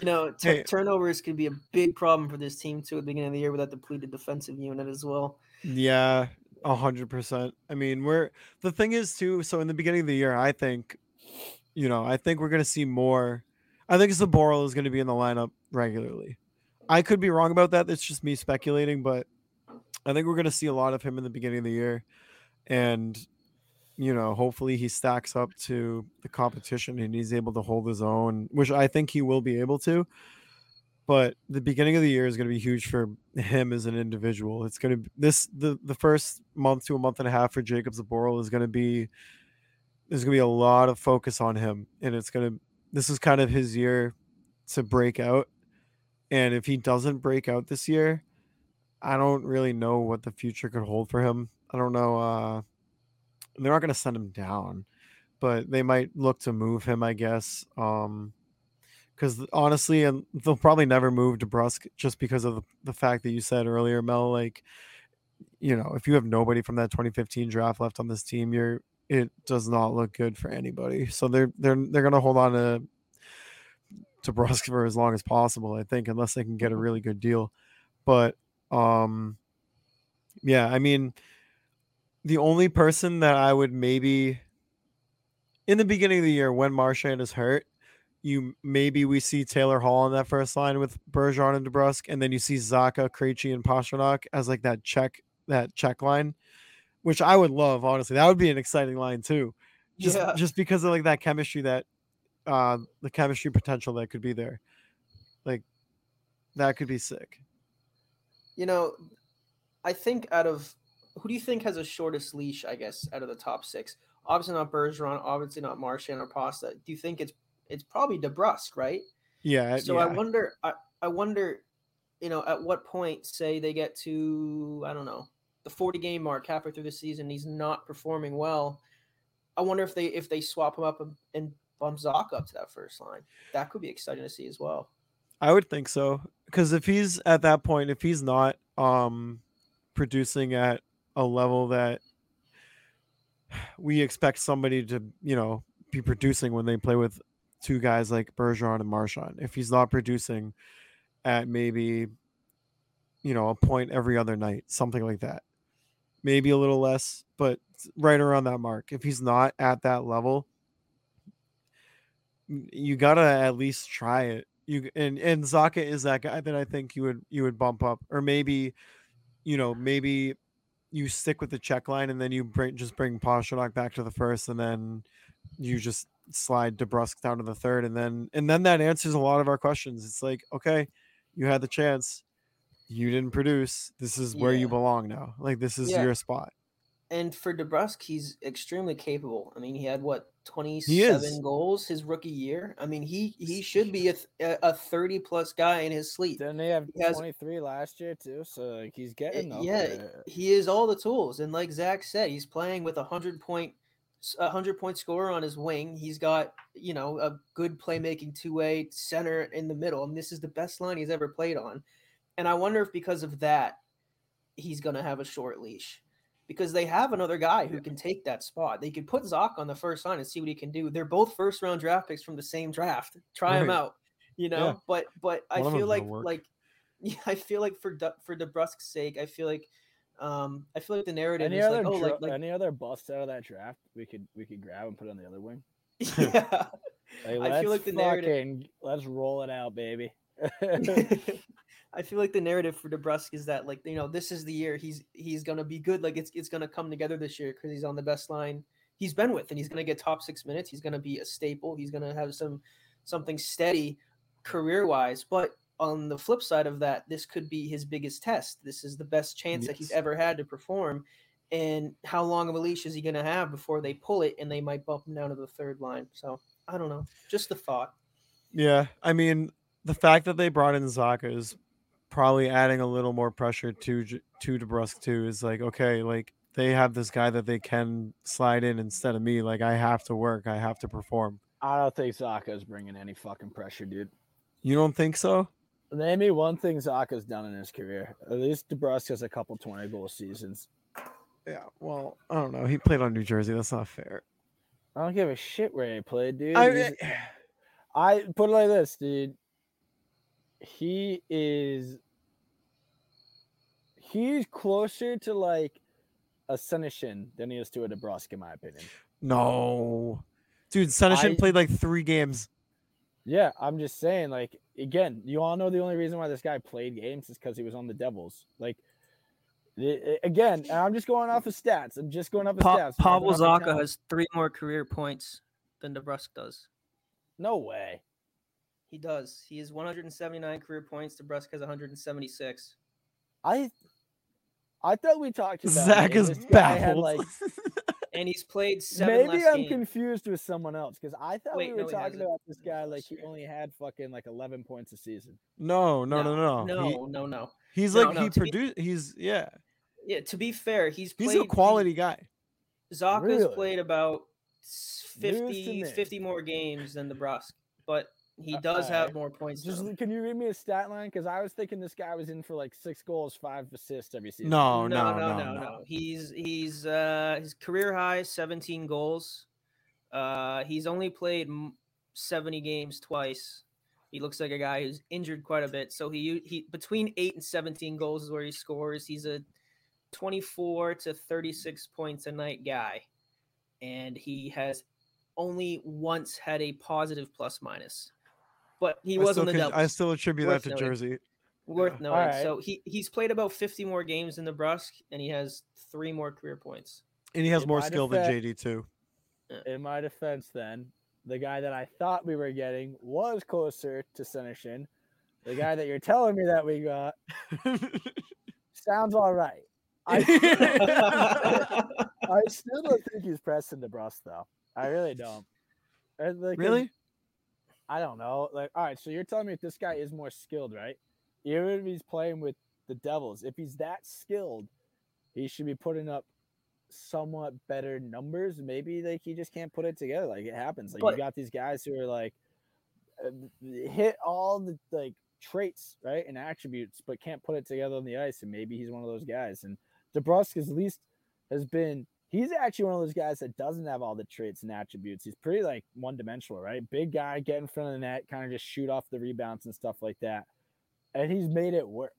You know, t- Hey. turnovers could be a big problem for this team too at the beginning of the year with that depleted defensive unit as well. Yeah, a hundred percent. I mean, we're the thing is too. So in the beginning of the year, I think, you know, I think we're gonna see more. I think Zboril is gonna be in the lineup regularly. I could be wrong about that. That's just me speculating, but I think we're gonna see a lot of him in the beginning of the year, and you know, hopefully he stacks up to the competition and he's able to hold his own, which I think he will be able to. But the beginning of the year is going to be huge for him as an individual. It's going to be this the the first month to a month and a half for Jacob Zboril is going to be there's going to be a lot of focus on him, and it's going to this is kind of his year to break out. And if he doesn't break out this year, I don't really know what the future could hold for him. I don't know. Uh, they're not going to send him down, but they might look to move him, I guess. Um, because honestly, and they'll probably never move DeBrusk just because of the, the fact that you said earlier, Mel. Like, you know, if you have nobody from that 2015 draft left on this team, you're it does not look good for anybody. So they're they're they're gonna hold on to DeBrusk for as long as possible, I think, unless they can get a really good deal. But um, yeah, I mean, the only person that I would maybe in the beginning of the year when Marchand is hurt, you maybe we see Taylor Hall on that first line with Bergeron and DeBrusk, and then you see Zacha, Krejci, and Pastrnak as like that check that check line, which I would love. Honestly, that would be an exciting line too, just Yeah. just because of like that chemistry that uh the chemistry potential that could be there, like that could be sick. You know, I think out of who do you think has the shortest leash? I guess out of the top six, obviously not Bergeron, obviously not Marchand or Pasta. Do you think it's it's probably DeBrusk, right? Yeah. So yeah. I wonder, I, I wonder, you know, at what point, say they get to, I don't know, the 40 game mark halfway through the season, he's not performing well. I wonder if they if they swap him up and, and bump Zoc up to that first line. That could be exciting to see as well. I would think so because if he's at that point, if he's not um producing at a level that we expect somebody to, you know, be producing when they play with two guys like Bergeron and Marchand. If he's not producing at maybe, you know, a point every other night, something like that, maybe a little less, but right around that mark. If he's not at that level, you gotta at least try it. You and and Zacha is that guy that I think you would you would bump up, or maybe, you know, maybe you stick with the check line and then you bring just bring Pastrnak back to the first, and then you just slide DeBrusk down to the third, and then and then that answers a lot of our questions. It's like, okay, you had the chance, you didn't produce. This is where you belong now. Like this is Yeah. your spot. And for DeBrusk, he's extremely capable. I mean, he had what 27 goals his rookie year. I mean, he he should be a a a 30 plus guy in his sleep. Didn't they have 23 last year too? So like he's Uh, getting up yeah, there. he is all the tools, and like Zach said, he's playing with a hundred point, a hundred point scorer on his wing. He's got you know a good playmaking two way center in the middle, and this is the best line he's ever played on. And I wonder if because of that, he's gonna have a short leash. Because they have another guy who can take that spot. They could put Zoc on the first line and see what he can do. They're both first round draft picks from the same draft. Try him out, you know. Yeah. But but I One of feel like like yeah, I feel like for for DeBrusk's sake, I feel like um I feel like the narrative Any is other like oh dra- like like any other busts out of that draft we could we could grab and put on the other wing. yeah. Like, I feel like the narrative- fucking- let's roll it out, baby. I feel like the narrative for DeBrusk is that like you know this is the year he's he's gonna be good like it's it's gonna come together this year because he's on the best line he's been with and he's gonna get top six minutes he's gonna be a staple he's gonna have some something steady career wise but on the flip side of that this could be his biggest test this is the best chance that he's ever had to perform and how long of a leash is he gonna have before they pull it and they might bump him down to the third line so I don't know just the thought Yeah, I mean, the fact that they brought in Zacha is probably adding a little more pressure to J- to DeBrusk too. Is like, okay, like they have this guy that they can slide in instead of me. Like I have to work, I have to perform. I don't think Zacha's bringing any fucking pressure, dude. You don't think so? Name me one thing Zacha's done in his career. At least DeBrusk has a couple 20 goal seasons. Yeah. Well, I don't know. He played on New Jersey. That's not fair. I don't give a shit where he played, dude. I, He's- I put it like this, dude. He is he's closer to like a Senyshyn than he is to a DeBrusk, in my opinion. no, dude. Senyshyn played like three games. Yeah, I'm just saying, like, again, you all know the only reason why this guy played games is because he was on the Devils. Like, i- i- again, I'm just going off of stats. I'm just going off of Pa- stats. I'm Pavel going off of Zacha has three more career points than DeBrusk does. No way. He does. He has 179 career points. DeBrusk has 176. I I thought we talked about Zach it, is this had, baffled. like And he's played seven maybe less I'm games. confused with someone else because I thought Wait, we were no, talking about this guy like he only had fucking like 11 points a season. no, no, no, no. No, He- no, no. he's No, like no, he produced. He's yeah. Yeah, to be fair, he's played, He's a quality guy. Zacha's Really? played about s- 50, 50 more games than DeBrusk, but he Uh, does have more points. Just than can you read me a stat line? Because I was thinking this guy was in for like six goals, five assists every season. No, no, no, no, no, no, no. He's he's uh his career high is 17 goals. Uh, he's only played 70 games twice. He looks like a guy who's injured quite a bit. So he he between eight and 17 goals is where he scores. He's a 24 to 36 points a night guy, and he has only once had a positive plus minus. But he I was still, on the con- Devils. I still attribute Worth that to noting. Jersey. Worth Yeah. knowing. Alright. So he he's played about 50 more games in the Nebraska, and he has three more career points. And he has In more my skill than defense- JD too. In my defense, then the guy that I thought we were getting was closer to Senyshyn. The guy that you're telling me that we got sounds all right. I I still don't think he's Preston DeBrusk though. I really don't. And, really? I don't know. Like, all right, so you're telling me if this guy is more skilled, right? Even if he's playing with the Devils, if he's that skilled, he should be putting up somewhat better numbers. Maybe like he just can't put it together. Like it happens. Like But- you got these guys who are like uh, hit all the like traits, right, and attributes, but can't put it together on the ice. And maybe he's one of those guys. And DeBrusk at least has been he's actually one of those guys that doesn't have all the traits and attributes. He's pretty like one dimensional, right? Big guy, get in front of the net, kind of just shoot off the rebounds and stuff like that. And he's made it work.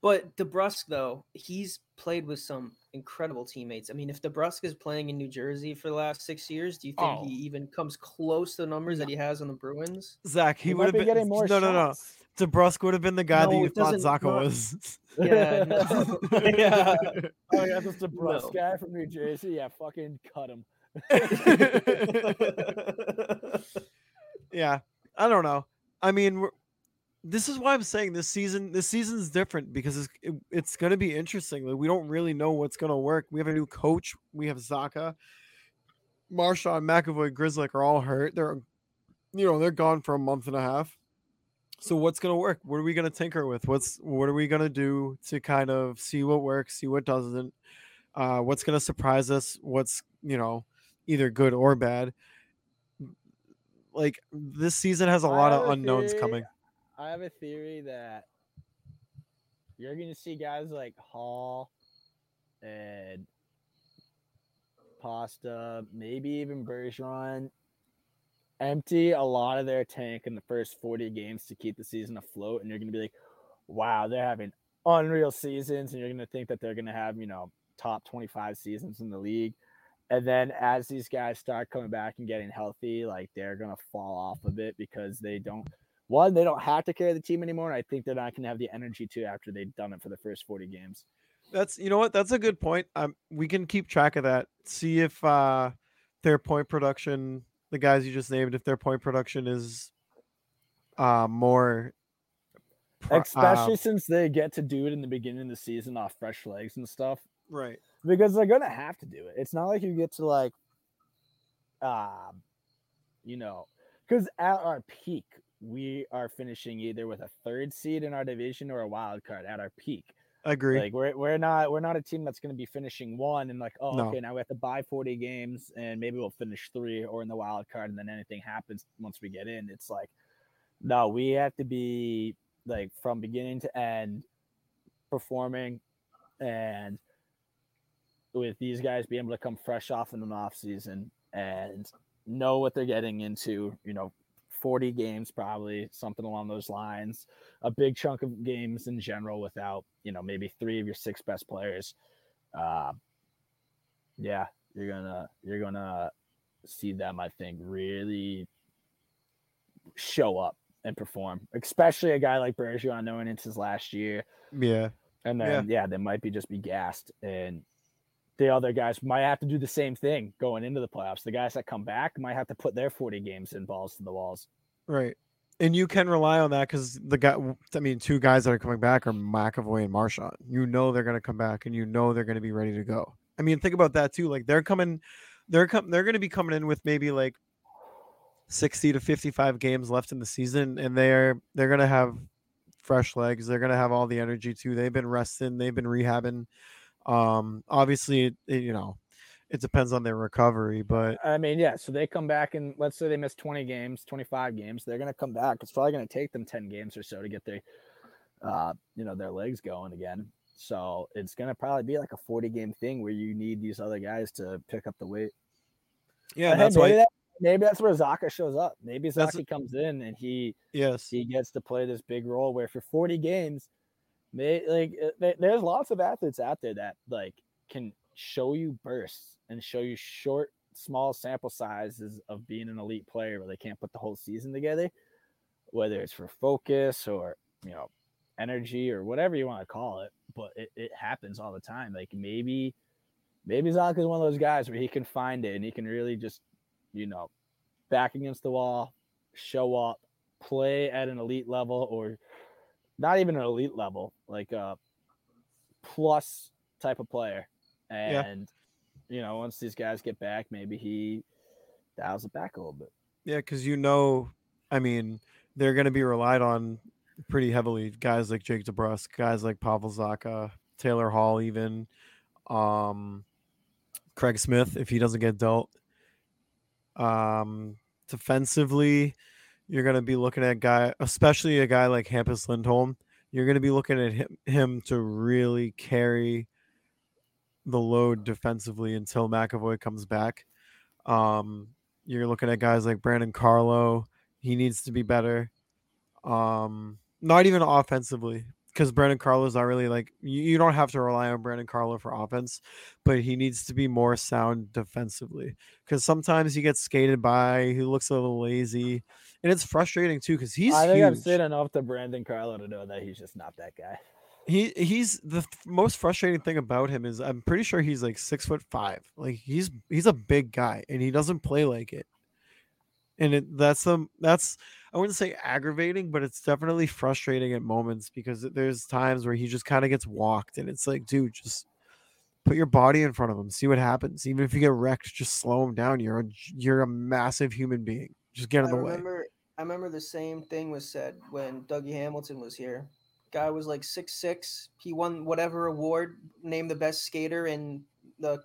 But DeBrusk, though, he's played with some incredible teammates. I mean, if DeBrusk is playing in New Jersey for the last six years, do you think Oh. he even comes close to the numbers that he has on the Bruins? Zach, he, He would have be been getting more no, no, no. Shots. DeBrusk would have been the guy that you thought Zacha no. was. Yeah, no. yeah. Oh yeah, this DeBrusk No. guy from New Jersey. Yeah, fucking cut him. yeah, I don't know. I mean, we're, this is why I'm saying this season. This season's different because it's it, it's going to be interesting. Like we don't really know what's going to work. We have a new coach. We have Zacha, Marchand, McAvoy, Grizzly are all hurt. They're, you know, they're gone for a month and a half. So what's going to work? What are we going to tinker with? What's what are we going to do to kind of see what works, see what doesn't? Uh, what's going to surprise us? What's you know, either good or bad? Like this season has a I lot of a unknowns theory- coming. I have a theory that you're going to see guys like Hall and Pasta, maybe even Bergeron, empty a lot of their tank in the first 40 games to keep the season afloat. And you're going to be like, wow, they're having unreal seasons. And you're going to think that they're going to have, you know, top 25 seasons in the league. And then as these guys start coming back and getting healthy, like they're going to fall off a bit because they don't one, they don't have to carry the team anymore. And I think they're not going to have the energy to after they've done it for the first 40 games. That's you know what? That's a good point. Um, we can keep track of that. See if uh their point production, the guys you just named, if their point production is uh more pro- uh, Especially since they get to do it in the beginning of the season off fresh legs and stuff. right. Because they're going to have to do it. It's not like you get to like, um, you know, because at our peak, we are finishing either with a third seed in our division or a wild card at our peak. Agree. Like we're we're not we're not a team that's going to be finishing one and like oh No. okay now we have to buy 40 games and maybe we'll finish three or in the wild card and then anything happens once we get in. It's like no, we have to be like from beginning to end performing and with these guys being able to come fresh off in an off season and know what they're getting into, you know, 40 games probably something along those lines a big chunk of games in general without you know maybe three of your six best players uh, yeah you're gonna you're gonna see them i think really show up and perform especially a guy like Bergeron knowing it's his last year yeah. and then yeah. they might be just be gassed and the other guys might have to do the same thing going into the playoffs. The guys that come back might have to put their 40 games in balls to the walls. Right. And you can rely on that because the guy, I mean, two guys that are coming back are McAvoy and Marchand. You know they're going to come back, and you know they're going to be ready to go. I mean, think about that too. Like they're coming, they're com- they're going to be coming in with maybe like sixty to fifty-five games left in the season, and they're they're going to have fresh legs. They're going to have all the energy too. They've been resting. They've been rehabbing. Um, obviously, it, you know, it depends on their recovery, but I mean, yeah. So they come back and let's say they miss 20 games, 25 games. They're going to come back. It's probably going to take them 10 games or so to get their, uh, you know, their legs going again. So it's going to probably be like a 40 game thing where you need these other guys to pick up the weight. yeah, But hey, that's maybe, why. that, maybe that's where Zacha shows up. Maybe Zacha comes in and he Yes. he gets to play this big role where for 40 games, may, like uh, there- there's lots of athletes out there that like can show you bursts and show you short, small sample sizes of being an elite player where they can't put the whole season together, whether it's for focus or you know energy or whatever you want to call it. But it, it happens all the time. Like maybe maybe Zacha is one of those guys where he can find it and he can really just you know back against the wall, show up, play at an elite level or not even an elite level, like a plus type of player. And you know, once these guys get back, maybe he dials it back a little bit. Yeah, because you know, I mean, they're going to be relied on pretty heavily. Guys like Jake DeBrusk, guys like Pavel Zacha, Taylor Hall, even um, Craig Smith, if he doesn't get dealt. Um, defensively, you're going to be looking at guy, especially a guy like Hampus Lindholm. You're going to be looking at him, him to really carry the load defensively until McAvoy comes back. Um, you're looking at guys like Brandon Carlo. He needs to be better. Um, not even offensively, because Brandon Carlo's not really like you, you don't have to rely on Brandon Carlo for offense, but he needs to be more sound defensively. Because sometimes he gets skated by, he looks a little lazy, and it's frustrating too. Because he's I think I've huge. seen enough to Brandon Carlo to know that he's just not that guy. he he's the th- most frustrating thing about him is I'm pretty sure he's like six foot five. Like he's he's a big guy and he doesn't play like it. And it that's the that's I wouldn't say aggravating, but it's definitely frustrating at moments because there's times where he just kind of gets walked and it's like, dude, just put your body in front of him, see what happens. Even if you get wrecked, just slow him down. You're a you're a massive human being. Just get in I the way. I remember the same thing was said when Dougie Hamilton was here. Guy was like six six. He won whatever award, named the best skater in the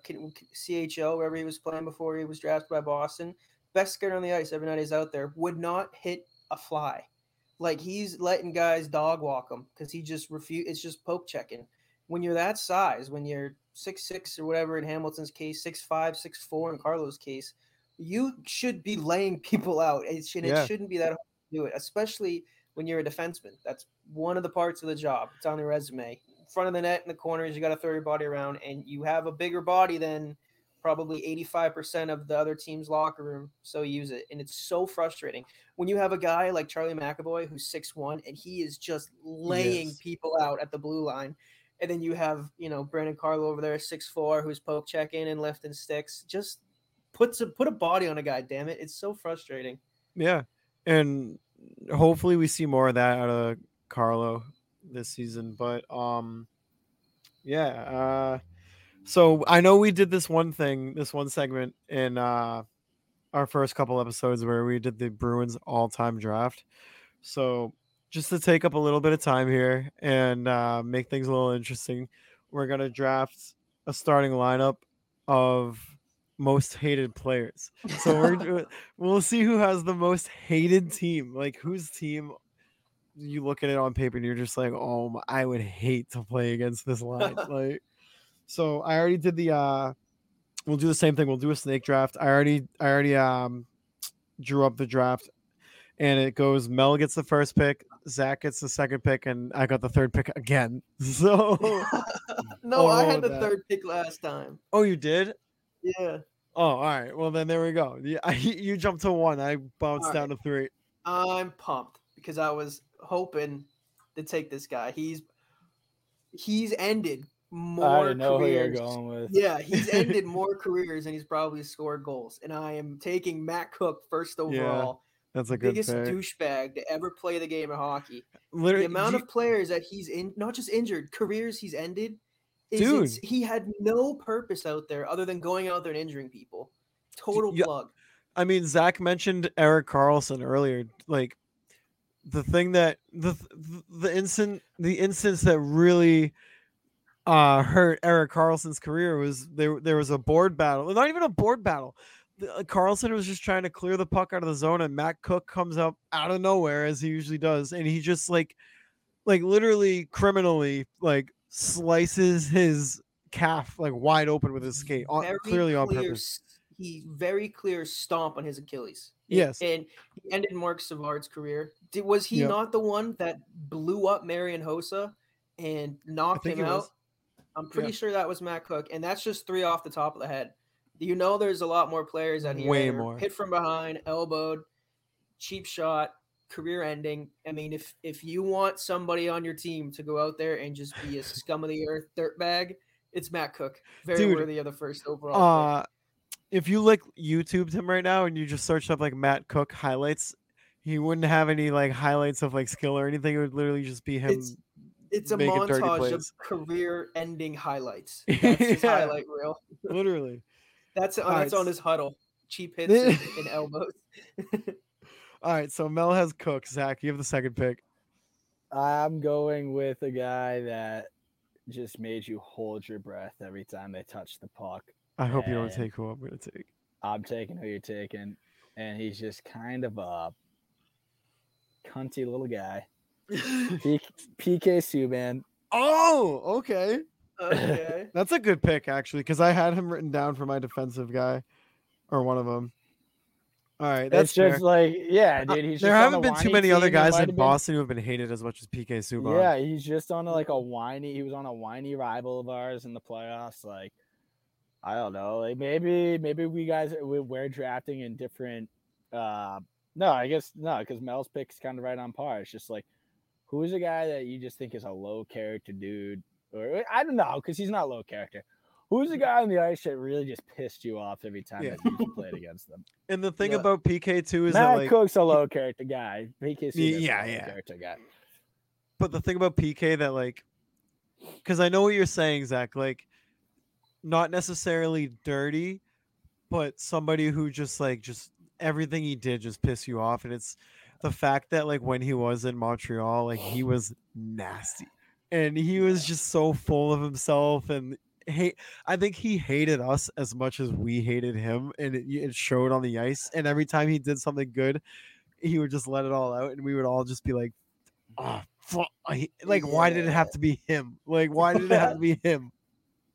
CHL, wherever he was playing before he was drafted by Boston. Best skater on the ice every night he's out there. Would not hit a fly. Like he's letting guys dog walk him because he just refuse. It's just poke checking. When you're that size, when you're six six or whatever in Hamilton's case, six five, six four in Carlo's case, you should be laying people out. It, should, Yeah. it shouldn't be that hard to do it, especially when you're a defenseman. That's one of the parts of the job. It's on the resume. In front of the net in the corners, you got to throw your body around, and you have a bigger body than probably 85% of the other team's locker room. So use it. And it's so frustrating when you have a guy like Charlie McAvoy who's 6-1 and he is just laying Yes. people out at the blue line. And then you have, you know, Brandon Carlo over there, 6-4 who's poke checking and lifting sticks. Just puts a put a body on a guy, damn it. It's so frustrating. Yeah. And hopefully we see more of that out of Carlo this season. But um yeah, uh so I know we did this one thing, this one segment in uh our first couple episodes where we did the Bruins all-time draft. So just to take up a little bit of time here and uh make things a little interesting, we're going to draft a starting lineup of most hated players. So we're we'll see who has the most hated team. Like whose team you look at it on paper and you're just like, oh, my, I would hate to play against this line. like, so I already did the. uh We'll do the same thing. We'll do a snake draft. I already, I already um drew up the draft, and it goes. Mel gets the first pick. Zach gets the second pick, and I got the third pick again. So, no, I had the that- third pick last time. oh, you did. Yeah. Oh, all right. Well, then there we go. Yeah, I, you jumped to one. I bounced down to three. I'm pumped because I was hoping to take this guy. He's he's ended more already know who you're going with. Yeah, he's ended more careers and he's probably scored goals. And I am taking Matt Cooke first overall, Yeah. That's a good biggest douchebag to ever play the game of hockey. Literally, The amount you- of players that he's in, not just injured, careers he's ended. Is Dude. he had no purpose out there other than going out there and injuring people. Total plug. I mean, Zach mentioned Erik Karlsson earlier. Like the thing that the the instant the instance that really uh hurt Erik Karlsson's career was there there was a board battle. Not even a board battle. Uh, Karlsson was just trying to clear the puck out of the zone, and Matt Cooke comes up out of nowhere as he usually does, and he just like like literally criminally like slices his calf like wide open with his skate on, clearly on purpose. He very clear stomp on his Achilles. Yes. and he ended Marc Savard's career. Did, was he Yep. not the one that blew up Marian Hossa and knocked him out? was. I'm pretty Yeah. sure that was Matt Cooke, and that's just three off the top of the head. You know there's a lot more players that he Way more. hit from behind, elbowed, cheap shot, career ending. I mean, if if you want somebody on your team to go out there and just be a scum of the earth dirtbag, it's Matt Cooke. Very Dude, worthy of the first overall. uh if you like YouTubed him right now and you just searched up like Matt Cooke highlights, he wouldn't have any like highlights of like skill or anything. It would literally just be him. It's- It's a montage of career-ending highlights. That's his Yeah. highlight reel. literally. That's oh, All that's right, on his huddle. Cheap hits and, and elbows. All right, so Mel has Cooke. Zach, you have the second pick. I'm going with a guy that just made you hold your breath every time they touched the puck. I hope you don't take who I'm gonna take. I'm taking who you're taking, and he's just kind of a cunty little guy. P- PK Subban. Oh, okay. Okay. That's a good pick actually, because I had him written down for my defensive guy, or one of them. All right, that's it's just fair. like, yeah, Uh, dude. He's there just on haven't the been too many other guys in have been- Boston who have been hated as much as PK Subban. Yeah, he's just on a, like a whiny. He was on a whiny rival of ours in the playoffs. Like, I don't know. Like maybe maybe we guys we, we're drafting in different. uh No, I guess no, because Mel's pick's kind of right on par. It's just like, who's a guy that you just think is a low character dude, or I don't know, because he's not low character. Who's the mm. guy on the ice that really just pissed you off every time Yeah. that you played against them? And the thing about PK too is that Matt like, Cooke's a low character guy. PK Subban's a yeah, low yeah. character guy. but the thing about PK that like, because I know what you're saying, Zach. Like, not necessarily dirty, but somebody who just like just everything he did just piss you off, and it's the fact that like when he was in Montreal, like he was nasty, and he was just so full of himself and hate. I think he hated us as much as we hated him, and it, it showed on the ice. And every time he did something good, he would just let it all out, and we would all just be like, "Oh, fuck!" Like, why did it have to be him? Like, why did it have to be him?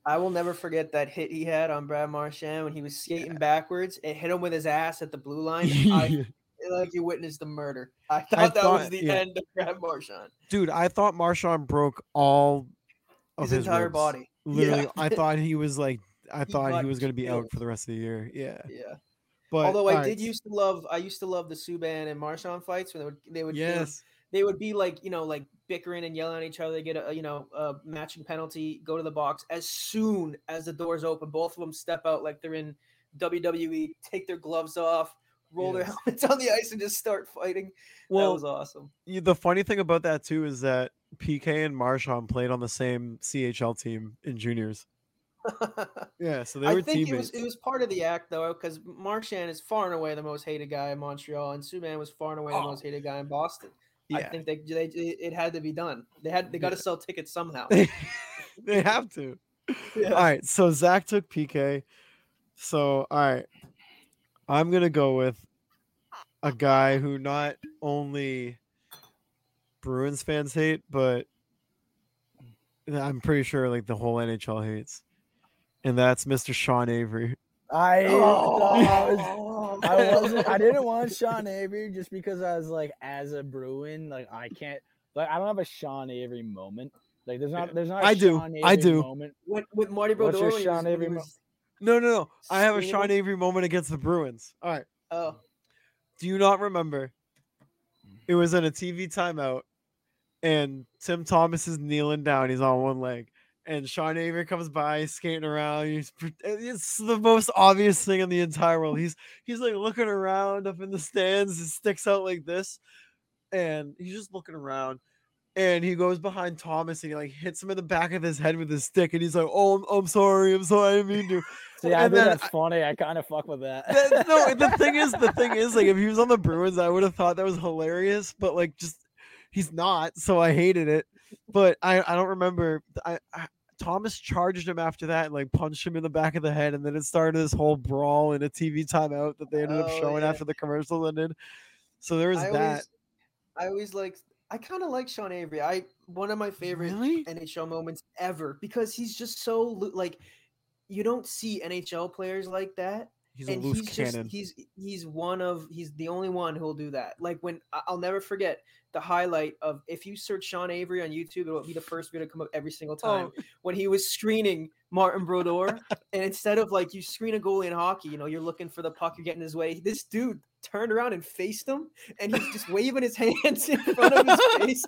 I will never forget that hit he had on Brad Marchand when he was skating backwards. It hit him with his ass at the blue line. I, like you witnessed the murder. I thought that was the yeah. end of Brad Marchand. Dude, I thought Marchand broke all of His, his, entire ribs. body. Literally, Yeah. I thought he was like, I He thought he was going to be out for the rest of the year. Yeah, Yeah. but Although I all did used to love, I used to love the Subban and Marchand fights when they would, they would, they would yes, they would be like you know like bickering and yelling at each other they get a you know a matching penalty go to the box as soon as the doors open both of them step out like they're in wwe take their gloves off roll their helmets on the ice and just start fighting that well, was awesome you- the funny thing about that too is that PK and Marchand played on the same CHL team in juniors. Yeah, so they were I think it teammates. was it was part of the act though, because Marchand is far and away the most hated guy in Montreal, and Subban was far and away the Oh. most hated guy in Boston. I think they, they it it had to be done. They had they got to Yeah. sell tickets somehow. they have to. Yeah. All right, so Zach took PK. So all right, I'm gonna go with a guy who not only Bruins fans hate, but I'm pretty sure like the whole NHL hates, and that's Mr. Sean Avery. I thought I was Oh, I wasn't. I didn't want Sean Avery just because I was like, as a Bruin, like I can't. Like I don't have a Sean Avery moment. Like there's not. There's not. a I do, Sean I do. Moment. with, with Marty What's Brodeur. your Sean was- when he Avery mo- was- No, no, no. I have a Sean? Avery moment against the Bruins. All right. Oh, Do you not remember? It was in a TV timeout, and Tim Thomas is kneeling down. He's on one leg, and Sean Avery comes by, skating around. He's, it's the most obvious thing in the entire world. He's he's like looking around up in the stands. His sticks out like this, and he's just looking around. And he goes behind Thomas and he like hits him in the back of his head with his stick, and he's like, "Oh, I'm, I'm sorry, I'm sorry, I didn't mean to." See, I And think then that's funny. I kind of fuck with that. That- no, the thing is, the thing is, like, if he was on the Bruins, I would have thought that was hilarious. But like, just he's not, so I hated it. But I, I don't remember. I, I Thomas charged him after that and like punched him in the back of the head, and then it started this whole brawl in a TV timeout that they ended up Oh, showing yeah. after the commercial ended. So there was I that. always, I always like. I kind of like Sean Avery. I one of my favorite Really? NHL moments ever because he's just so like you don't see NHL players like that. He's a and loose he's cannon. just he's he's one of he's the only one who'll do that. Like when I'll never forget the highlight of if you search Sean Avery on YouTube, it'll be the first video to come up every single oh. time oh, when he was screening Martin Brodeur. and instead of like you screen a goalie in hockey, you know, you're looking for the puck, you're getting his way. This dude turned around and faced him, and he's just waving his hands in front of his face.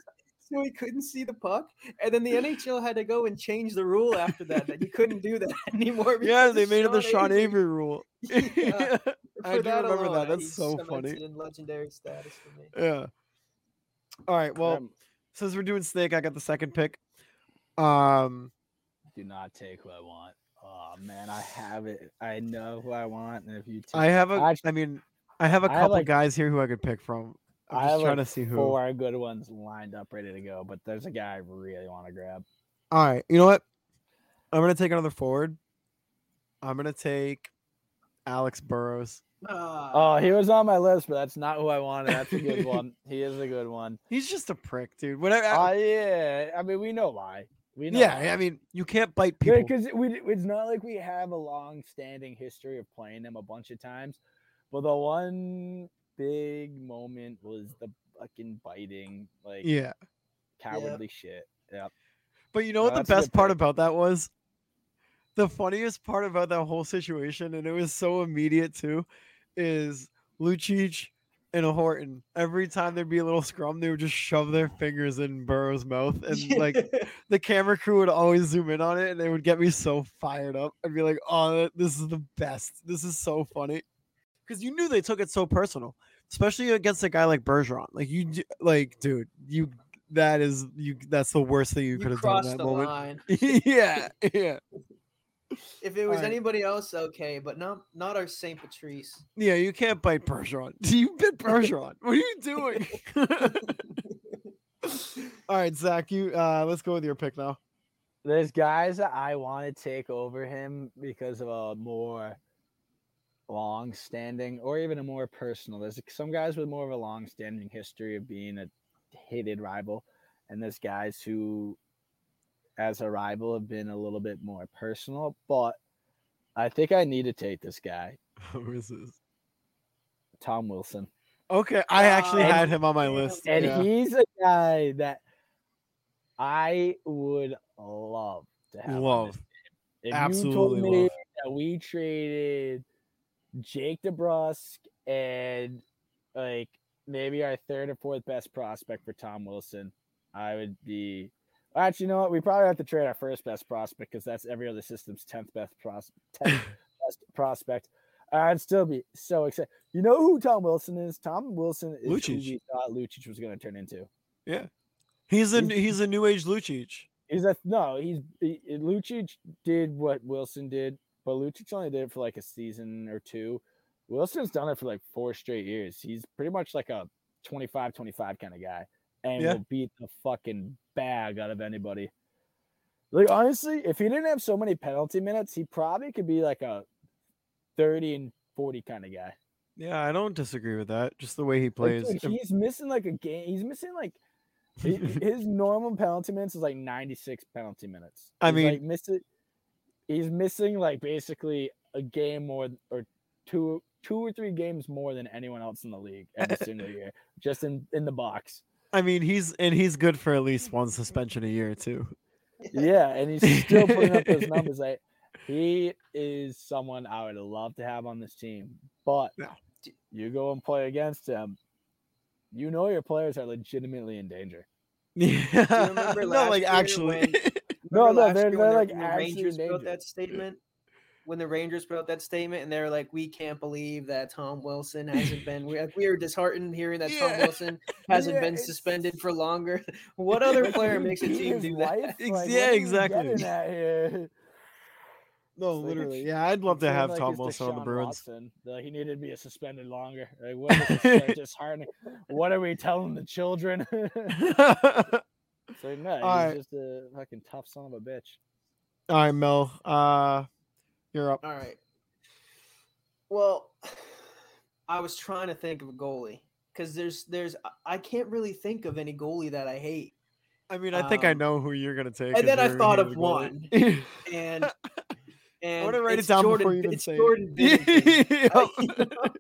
So he couldn't see the puck, and then the NHL had to go and change the rule after that that you couldn't do that anymore. yeah, they of made it the Sean Avery rule. Yeah. I do that remember alone, that. That's so funny. In legendary status for me. Yeah. All right. Well, Um, since we're doing Snake, I got the second pick. Um, do not take who I want. Oh man, I have it. I know who I want, and if you take, I have a. I mean, I have a I have, couple like- guys here who I could pick from. I'm I just trying like to see who. four good ones lined up, ready to go. But there's a guy I really want to grab. All right. You know what? I'm gonna take another forward. I'm gonna take Alex Burrows. Oh, he was on my list, but that's not who I wanted. That's a good one. He is a good one. He's just a prick, dude. Whatever. Oh yeah, I mean we know why. We know Yeah, that. I mean, you can't bite people. because we it's not like we have a long-standing history of playing them a bunch of times. But the one big moment was the fucking biting, like Yeah. cowardly shit. Yep. But you know No, what the that's a good best part pick. about that was? The funniest part about that whole situation, and it was so immediate too, is Lucic and Horton. Every time there'd be a little scrum, they would just shove their fingers in Burrow's mouth, and like the camera crew would always zoom in on it, and they would get me so fired up. I'd be like, "Oh, this is the best! This is so funny," because you knew they took it so personal, especially against a guy like Bergeron. Like you, like, dude, you that is you. That's the worst thing you, you could have done in that the moment. line. yeah, yeah, If it was Alright. anybody else, okay, but not not our Saint Patrice. yeah. You can't bite Bergeron. You bit Bergeron. What are you doing? All right, Zach. You uh, let's go with your pick now. There's guys that I want to take over him because of a more long-standing or even a more personal. There's some guys with more of a long-standing history of being a hated rival, and there's guys who, as a rival, have been a little bit more personal. But I think I need to take this guy, Who is this? Tom Wilson, Okay, I actually Uh, had him on my list. and yeah. he's a guy that I would love to have. love. If you Absolutely told me love. that we traded Jake DeBrusque and like maybe our third or fourth best prospect for Tom Wilson, I would be. Actually, you know what? We probably have to trade our first best prospect because that's every other system's tenth best pros- 10th best prospect. I'd still be so excited. You know who Tom Wilson is? Tom Wilson is who Lucic. we thought Lucic was going to turn into. Yeah, he's a he's- he's a new age Lucic. He's a no. He's he, he- Lucic did what Wilson did, but Lucic only did it for like a season or two. Wilson's done it for like four straight years. He's pretty much like a 25-25 kind of guy, and Yeah. will beat the fucking bag out of anybody. Like honestly, if he didn't have so many penalty minutes, he probably could be like a thirty and forty kind of guy. Yeah, I don't disagree with that. Just the way he Like, plays. dude, he's missing like a game. He's missing like hi- his normal penalty minutes is like 96 penalty minutes. I He's, mean- like missing. He's missing like basically a game more or two two or three games more than anyone else in the league every single year, just in in the box. I mean, he's and he's good for at least one suspension a year too. Yeah, and he's still putting up those numbers. Like he is someone I would love to have on this team, but Yeah. you go and play against him. You know your players are legitimately in danger. Yeah, remember no, like year actually. when- No, Remember no, last they're- year they're, like, the actually Rangers in wrote that statement. When the Rangers wrote that statement, and they're like, "We can't believe that Tom Wilson hasn't been." We like, we were disheartened hearing that Tom Wilson hasn't Yeah, been suspended for longer. what other player makes a team do that? Like, yeah, what are we exactly. getting here? no, It's literally. it's- Yeah, I'd love to have like Tom it's Wilson on the Bruins. Like, he needed to be suspended longer. Like, what is this, like, disheartening? What are we telling the children? so no, he's Alright. just a fucking tough son of a bitch. All right, Mel. Uh, you're up. All right. Well, I was trying to think of a goalie because there's there's I- I can't really think of any goalie that I hate. I mean, I think I Um, know who you're gonna take. and then I thought of one. And and wanna write it down Jordan, before you even it's say it. Jordan. You know,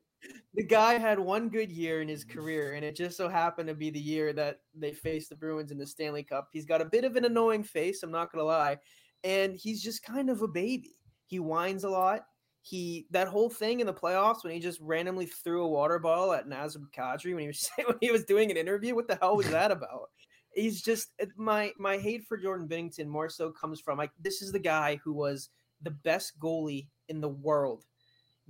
the guy had one good year in his career, and it just so happened to be the year that they faced the Bruins in the Stanley Cup. He's got a bit of an annoying face, I'm not gonna lie, and he's just kind of a baby. He whines a lot. He that whole thing in the playoffs when he just randomly threw a water bottle at Nazem Kadri when he was when he was doing an interview. What the hell was that about? He's just my my hate for Jordan Binnington more so comes from like this is the guy who was the best goalie in the world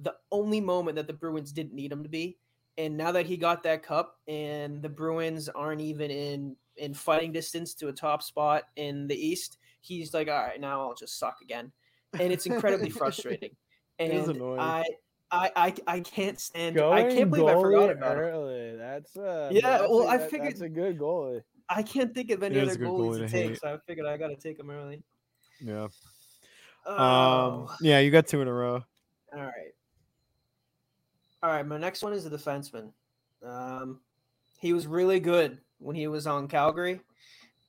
the only moment that the Bruins didn't need him to be. And now that he got that cup and the Bruins aren't even in in fighting distance to a top spot in the East, he's like, all right, now I'll just suck again. And it's incredibly frustrating. It is And annoying. I, I I I can't stand Going I can't believe I forgot about him. early. That's uh, Yeah, that's well, a- I figured- it's a good goalie. I can't think of any other a goalies goalie to to take, hate. so I figured I gotta take him early. yeah. Oh, Um. Yeah, you got two in a row. All right. All right, my next one is a defenseman. Um, he was really good when he was on Calgary,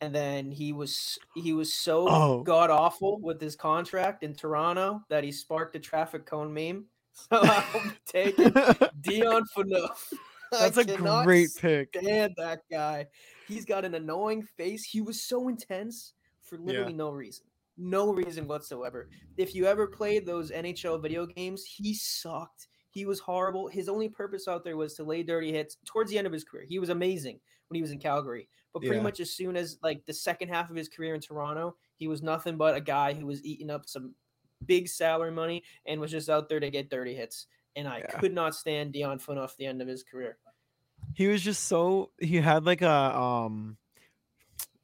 and then he was he was so Oh. god awful with his contract in Toronto that he sparked a traffic cone meme. So I'm taking Dion Phaneuf. That's a great pick. stand that guy. He's got an annoying face. He was so intense for Yeah. literally no reason. No reason whatsoever. If you ever played those NHL video games, he sucked. He was horrible. His only purpose out there was to lay dirty hits towards the end of his career. He was amazing when he was in Calgary. But pretty Yeah. much as soon as like the second half of his career in Toronto, he was nothing but a guy who was eating up some big salary money and was just out there to get dirty hits. And I Yeah. could not stand Dion Phaneuf the end of his career. He was just so he had like a um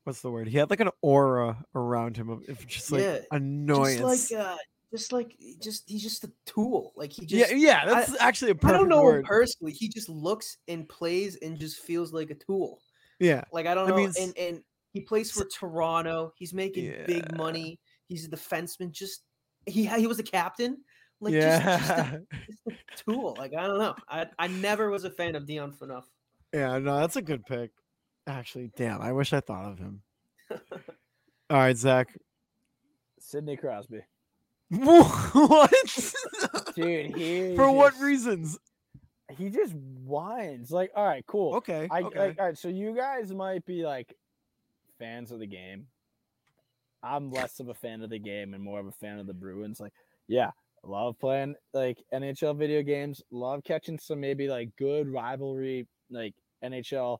what's the word? He had like an aura around him of just like Yeah, annoyance. Just like uh just like just he's just a tool. Like he yeah, just yeah, that's actually a I perfect don't know word. him personally. He just looks and plays and just feels like a tool. Yeah. Like I don't I know. mean, and and he plays for Toronto. He's making big money. He's a defenseman. Just he he was a captain. Like just, just, a, just a tool. Like I don't know. I I never was a fan of Dion Phaneuf. yeah, no, that's a good pick. Actually, damn, I wish I thought of him. All right, Zach. Sidney Crosby. what? Dude, he For what reasons? He just whines. Like, all right, cool. Okay. I okay. like all right, so you guys might be like fans of the game. I'm less of a fan of the game and more of a fan of the Bruins. Like, yeah, love playing like NHL video games. Love catching some maybe like good rivalry like NHL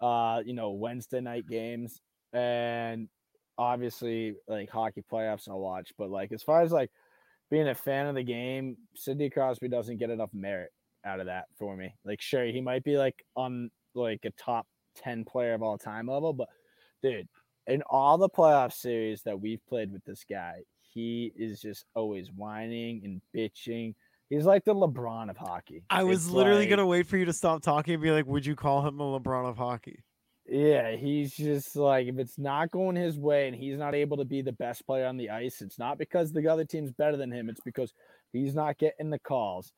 uh, you know, Wednesday night games and obviously like hockey playoffs I'll watch, but like as far as like being a fan of the game, Sidney Crosby doesn't get enough merit out of that for me. Like, sure, he might be like on like a top 10 player of all time level, but dude, in all the playoff series that we've played with this guy, he is just always whining and bitching. He's like the LeBron of hockey. I was It's literally like- gonna wait for you to stop talking and be like, "Would you call him a LeBron of hockey?" Yeah, he's just like if it's not going his way and he's not able to be the best player on the ice, it's not because the other team's better than him. It's because he's not getting the calls.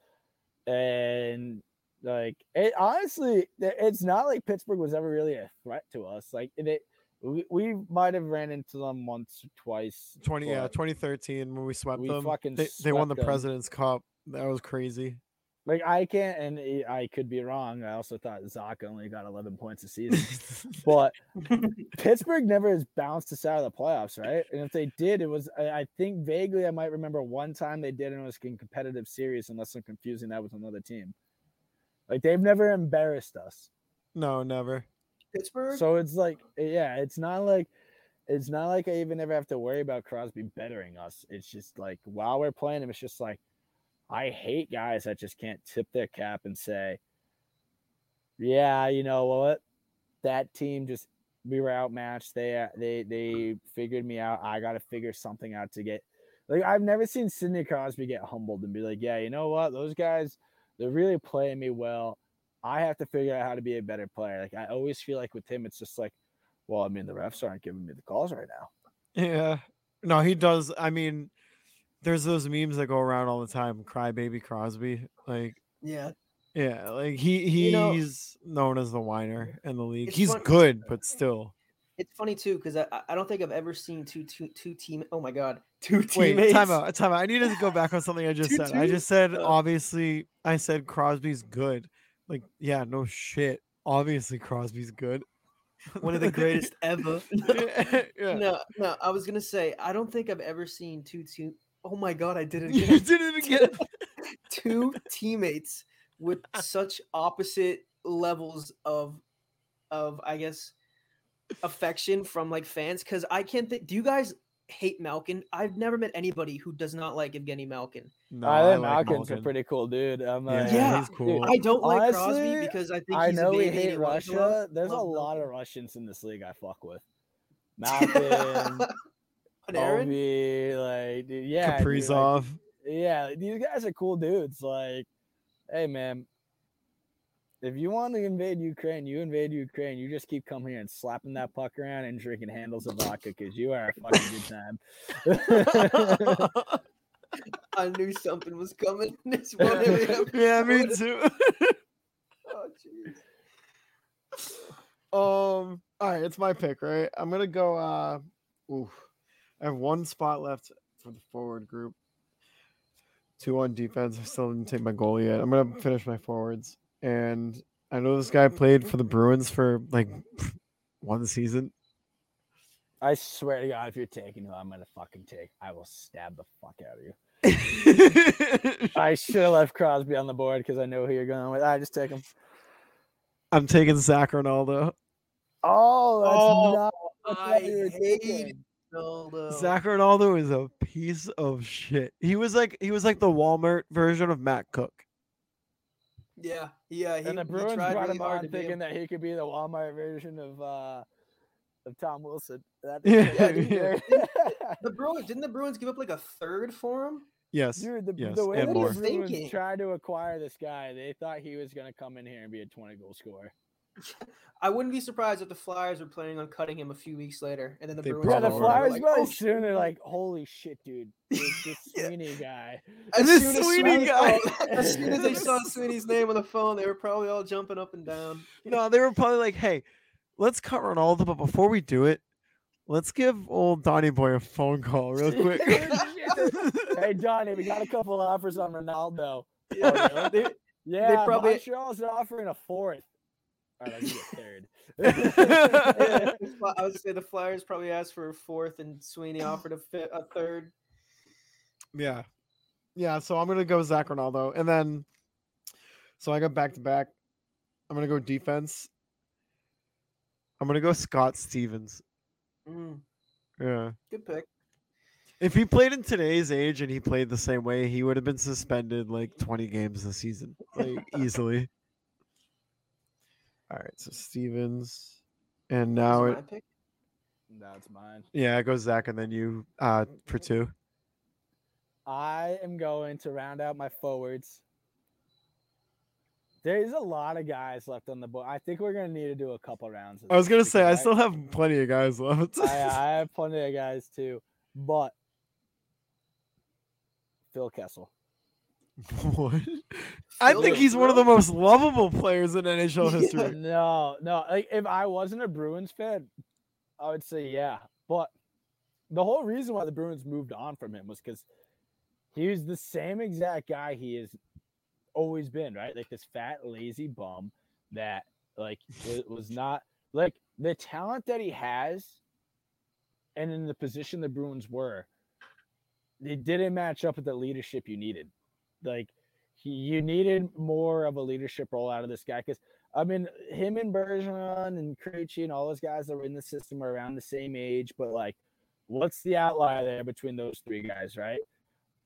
And like it honestly, it's not like Pittsburgh was ever really a threat to us. Like it, we, we might have ran into them once or twice. Twenty, yeah, 2013 when we swept we them. fucking they, they won the swept 'em. President's Cup. That was crazy. Like I can't, and I could be wrong. I also thought Zach only got 11 points a season, but Pittsburgh never has bounced us out of the playoffs, right? And if they did, it was I, I think vaguely I might remember one time they did, and it was in competitive series, unless I'm confusing that with another team. Like they've never embarrassed us, no, never. Pittsburgh. so it's like yeah, it's not like it's not like I even ever have to worry about Crosby bettering us. It's just like while we're playing him, it's just like I hate guys that just can't tip their cap and say, "Yeah, you know what? That team just we were outmatched. They uh, they they figured me out. I got to figure something out to get." Like I've never seen Sidney Crosby get humbled and be like, "Yeah, you know what? Those guys, they're really playing me well. I have to figure out how to be a better player." Like I always feel like with him, it's just like, "Well, I mean, the refs aren't giving me the calls right now." Yeah. No, he does. I mean, there's those memes that go around all the time. Crybaby Crosby. Like, yeah. yeah, like he he's You know- known as the whiner in the league. He's good, but still. It's funny too because I, I- don't think I've ever seen two two two team. Oh my god, two Wait, teammates. time out, time out. I need to go back on something I just Two said. I just said Oh. obviously. I said Crosby's good. Like, yeah, no shit. Obviously, Crosby's good. One of the greatest ever. yeah. No, no, I was gonna say I don't think I've ever seen two two. Oh my god, I did it again. You did it again. two teammates with such opposite levels of of I guess affection from like fans because I can't think. Do you guys hate Malkin? I've never met anybody who does not like Evgeny Malkin. No, I think like Malkin's a pretty cool dude. I'm Yeah, like, Yeah, he's dude, cool. I don't like Crosby because I think I know we hate he loves love. Russia. There's a Love lot of Russians in this league I fuck with. Malkin, Panarin? Ovi, like dude, yeah, dude, like, Kaprizov. yeah, these guys are cool dudes. Like, hey man, if you want to invade Ukraine, you invade Ukraine. You just keep coming here and slapping that puck around and drinking handles of vodka because you are a fucking good time. I knew something was coming. This one hit me up. yeah, me too. Oh, jeez. um, All right, it's my pick, right? I'm gonna go. uh Ooh, I have one spot left for the forward group. Two on defense. I still didn't take my goal yet. I'm gonna finish my forwards, and I know this guy played for the Bruins for like one season. I swear to God, if you're taking who I'm gonna fucking take, I will stab the fuck out of you. I should have left Crosby on the board because I know who you're going with. I just take him. I'm taking Zac Rinaldo. Oh, that's Oh, not what I you were hate thinking. Rinaldo. Zac Rinaldo is a piece of shit. He was like he was like the Walmart version of Matt Cooke. Yeah, yeah. He, and the he Bruins tried brought really him on thinking him. that he could be the Walmart version of uh of Tom Wilson. That Yeah, that dude, either. The Bruins didn't the Bruins give up like a third for him? Yes. Dude, the, yes, the way and that more. the Bruins Thinking. tried to acquire this guy, they thought he was going to come in here and be a 20 goal scorer. I wouldn't be surprised if the Flyers were planning on cutting him a few weeks later, and then the They Bruins. Yeah, the probably oh, were Flyers like, probably "Oh, soon they're like, holy shit, dude. This, this Yeah. Sweeney guy. As This soon as Sweeney Sweeney- guy. oh, as soon as they saw Sweeney's name on the phone, they were probably all jumping up and down. No, they were probably like, "Hey, let's cut Rinaldo, but before we do it, let's give old Donny Boy a phone call real quick." hey, Johnny, we got a couple offers on Rinaldo. Yeah, oh, they- Yeah, probably- Montreal's offering a fourth. All right, I'll give you a third. yeah, the Fly- I would say the Flyers probably asked for a fourth, and Sweeney offered a, fi- a third. yeah, yeah. So I'm gonna go Zac Rinaldo, and then so I got back to back. I'm gonna go defense. I'm gonna go Scott Stevens. Mm, Yeah. good pick. If he played in today's age and he played the same way, he would have been suspended like 20 games this season, like easily. All right, so Stevens, and now it. That's mine. yeah, it goes Zach, and then you uh for two. I am going to round out my forwards. There's a lot of guys left on the board. I think we're gonna need to do a couple rounds. of I was gonna say I because still have plenty of guys left. I, I have plenty of guys too, but Phil Kessel. what? I think he's one of the most lovable players in NHL Yeah. history. No, no. Like if I wasn't a Bruins fan, I would say yeah. But the whole reason why the Bruins moved on from him was because he was the same exact guy he has always been, right? Like this fat, lazy bum that like wa- was not like the talent that he has, and in the position the Bruins were, it didn't match up with the leadership you needed. Like he, you needed more of a leadership role out of this guy because I mean, him and Bergeron and Krejci and all those guys that were in the system are around the same age, but like, what's the outlier there between those three guys, right?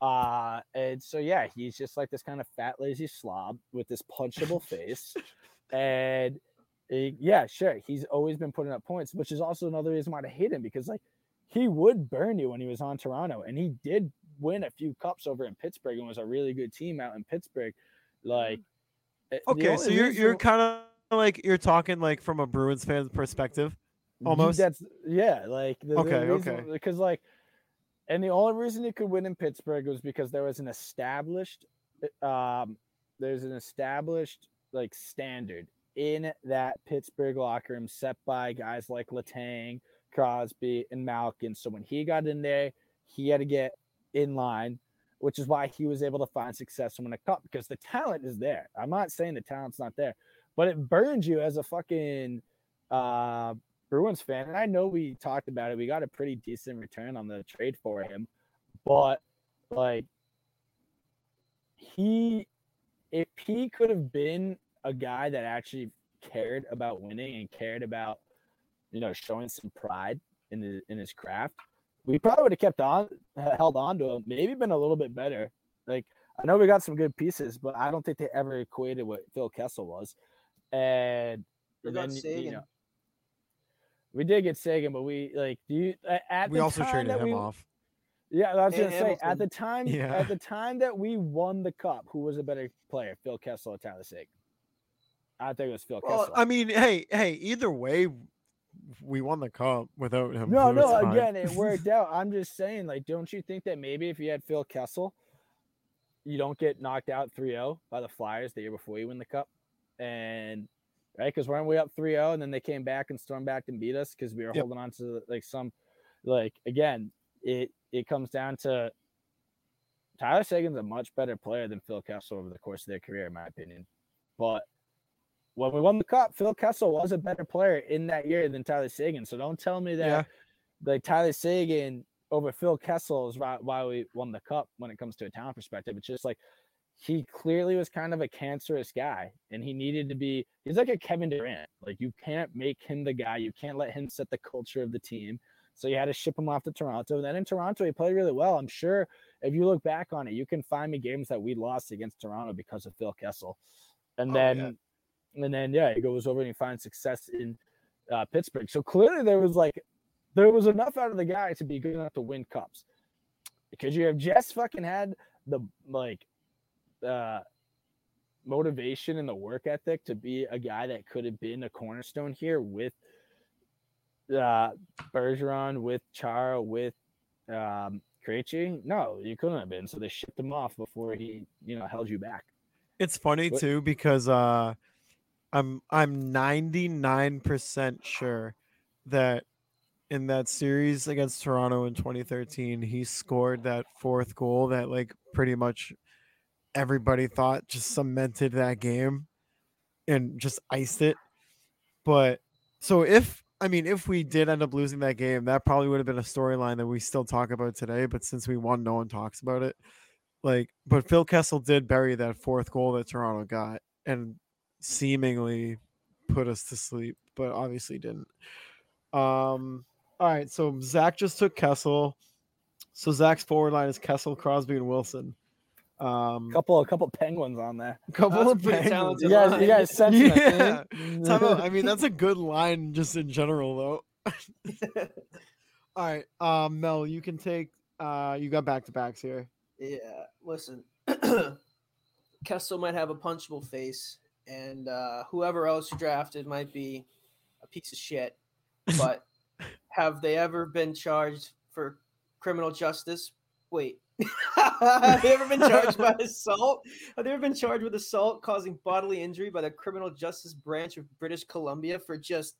Uh, and so yeah, he's just like this kind of fat, lazy slob with this punchable face, and eh, yeah, sure, he's always been putting up points, which is also another reason why I hate him because like he would burn you when he was on Toronto, and he did win a few cups over in Pittsburgh and was a really good team out in Pittsburgh. Like, eh, Okay, so you're you're kind of like you're talking like from a Bruins fan perspective. almost? That's yeah, like the, Okay, okay. because like, and the only reason he could win in Pittsburgh was because there was an established, um, there's an established like standard in that Pittsburgh locker room set by guys like Letang, Crosby, and Malkin. So when he got in there, he had to get in line, which is why he was able to find success and win a cup because the talent is there. I'm not saying the talent's not there, but it burns you as a fucking uh Bruins fan, and I know we talked about it. We got a pretty decent return on the trade for him, but like he, if he could have been a guy that actually cared about winning and cared about, you know, showing some pride in the in his craft, we probably would have kept on, held on to him. Maybe been a little bit better. Like I know we got some good pieces, but I don't think they ever equated what Phil Kessel was, and. We and got then, you know, we did get Seguin, but we like do you at we the also time traded that him we, off. Yeah, I was And gonna say at the time Yeah. at the time that we won the cup, who was a better player, Phil Kessel or Tyler Seguin? I think it was Phil Well, Kessel. I mean, hey, hey, either way, we won the cup without him. no, no, fine. again, it worked out. I'm just saying, like, don't you think that maybe if you had Phil Kessel, you don't get knocked out 3-0 by the Flyers the year before you win the cup, and right? Because weren't we up 3-0 and then they came back and stormed back and beat us because we were Yep. holding on to like some like again, it it comes down to Tyler Seguin's a much better player than Phil Kessel over the course of their career, in my opinion. But when we won the cup, Phil Kessel was a better player in that year than Tyler Seguin. So don't tell me that Yeah. like Tyler Seguin over Phil Kessel is why, why we won the cup when it comes to a talent perspective. It's just like he clearly was kind of a cancerous guy and he needed to be he's like a Kevin Durant. Like you can't make him the guy. You can't let him set the culture of the team. So you had to ship him off to Toronto. And then in Toronto, he played really well. I'm sure if you look back on it, you can find me games that we lost against Toronto because of Phil Kessel. And Oh, then yeah. And then yeah, he goes over and he finds success in uh, Pittsburgh. So clearly there was like there was enough out of the guy to be good enough to win cups. Because you have just fucking had the like uh motivation and the work ethic to be a guy that could have been a cornerstone here with uh Bergeron, with Chara, with um Krejci? No, you couldn't have been. So they shipped him off before he, you know, held you back. It's funny What- too because uh I'm I'm 99% sure that in that series against Toronto in 2013 he scored that fourth goal that like pretty much everybody thought just cemented that game and just iced it. But so if I mean if we did end up losing that game that probably would have been a storyline that we still talk about today but since we won no one talks about it like but Phil Kessel did bury that fourth goal that Toronto got and seemingly put us to sleep, but obviously didn't. Um all right, so Zach just took Kessel. So Zach's forward line is Kessel, Crosby, and Wilson. Um couple a couple penguins on there. A couple That's of Penguins. You guys, line. you guys sentiment, Yeah. Time out. I mean, that's a good line just in general though. All right. Um Mel, you can take uh you got back to backs here. Yeah, listen. Kessel might have a punchable face, and uh, whoever else you drafted might be a piece of shit. But have they ever been charged for criminal justice? Wait. have they ever been charged by assault? Have they ever been charged with assault causing bodily injury by the criminal justice branch of British Columbia for just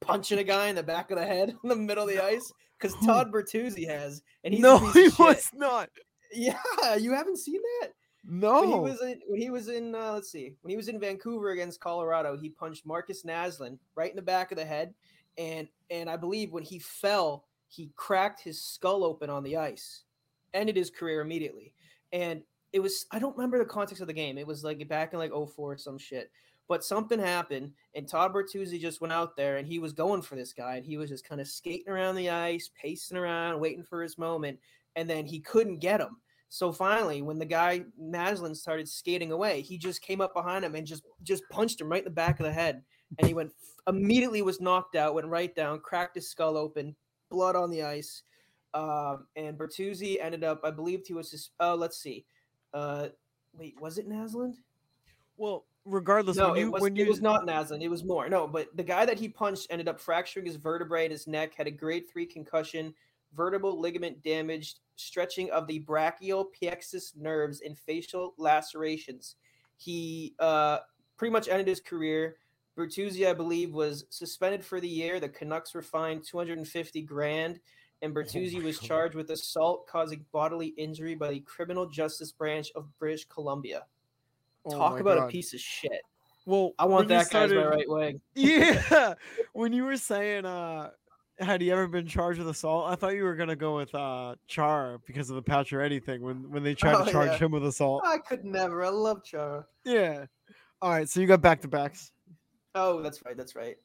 punching a guy in the back of the head in the middle of the ice? Because Todd Bertuzzi has, and he's no, he was not. Yeah, you haven't seen that? No. When he was in, when he was in, uh, let's see, when he was in Vancouver against Colorado, he punched Markus Naslund right in the back of the head, and and I believe when he fell, he cracked his skull open on the ice, ended his career immediately. And it was I don't remember the context of the game. It was like back in like 04 or some shit. But something happened, and Todd Bertuzzi just went out there and he was going for this guy, and he was just kind of skating around the ice, pacing around, waiting for his moment, and then he couldn't get him. So finally, when the guy Naslund started skating away, he just came up behind him and just just punched him right in the back of the head, and he went immediately was knocked out, went right down, cracked his skull open, blood on the ice, um, and Bertuzzi ended up, I believed he was his. Oh, let's see, uh, wait, was it Naslund? well, regardless No, when you it was, when you was not Naslund. It was more. No, but the guy that he punched ended up fracturing his vertebrae in his neck, had a grade three concussion, vertebral ligament damaged, stretching of the brachial plexus nerves, and facial lacerations. He uh, pretty much ended his career. Bertuzzi, I believe, was suspended for the year. The Canucks were fined 250 grand, and Bertuzzi my was charged with assault causing bodily injury by the Criminal Justice Branch of British Columbia. Oh Talk about God. a piece of shit. Well, I want that guy's my right wing. Yeah. when you were saying uh had he ever been charged with assault? I thought you were gonna go with uh Char because of the Pacioretty thing when when they tried Oh, to charge yeah. him with assault. I could never. I love Char. Yeah. All right, so you got back to backs. Oh, that's right. That's right.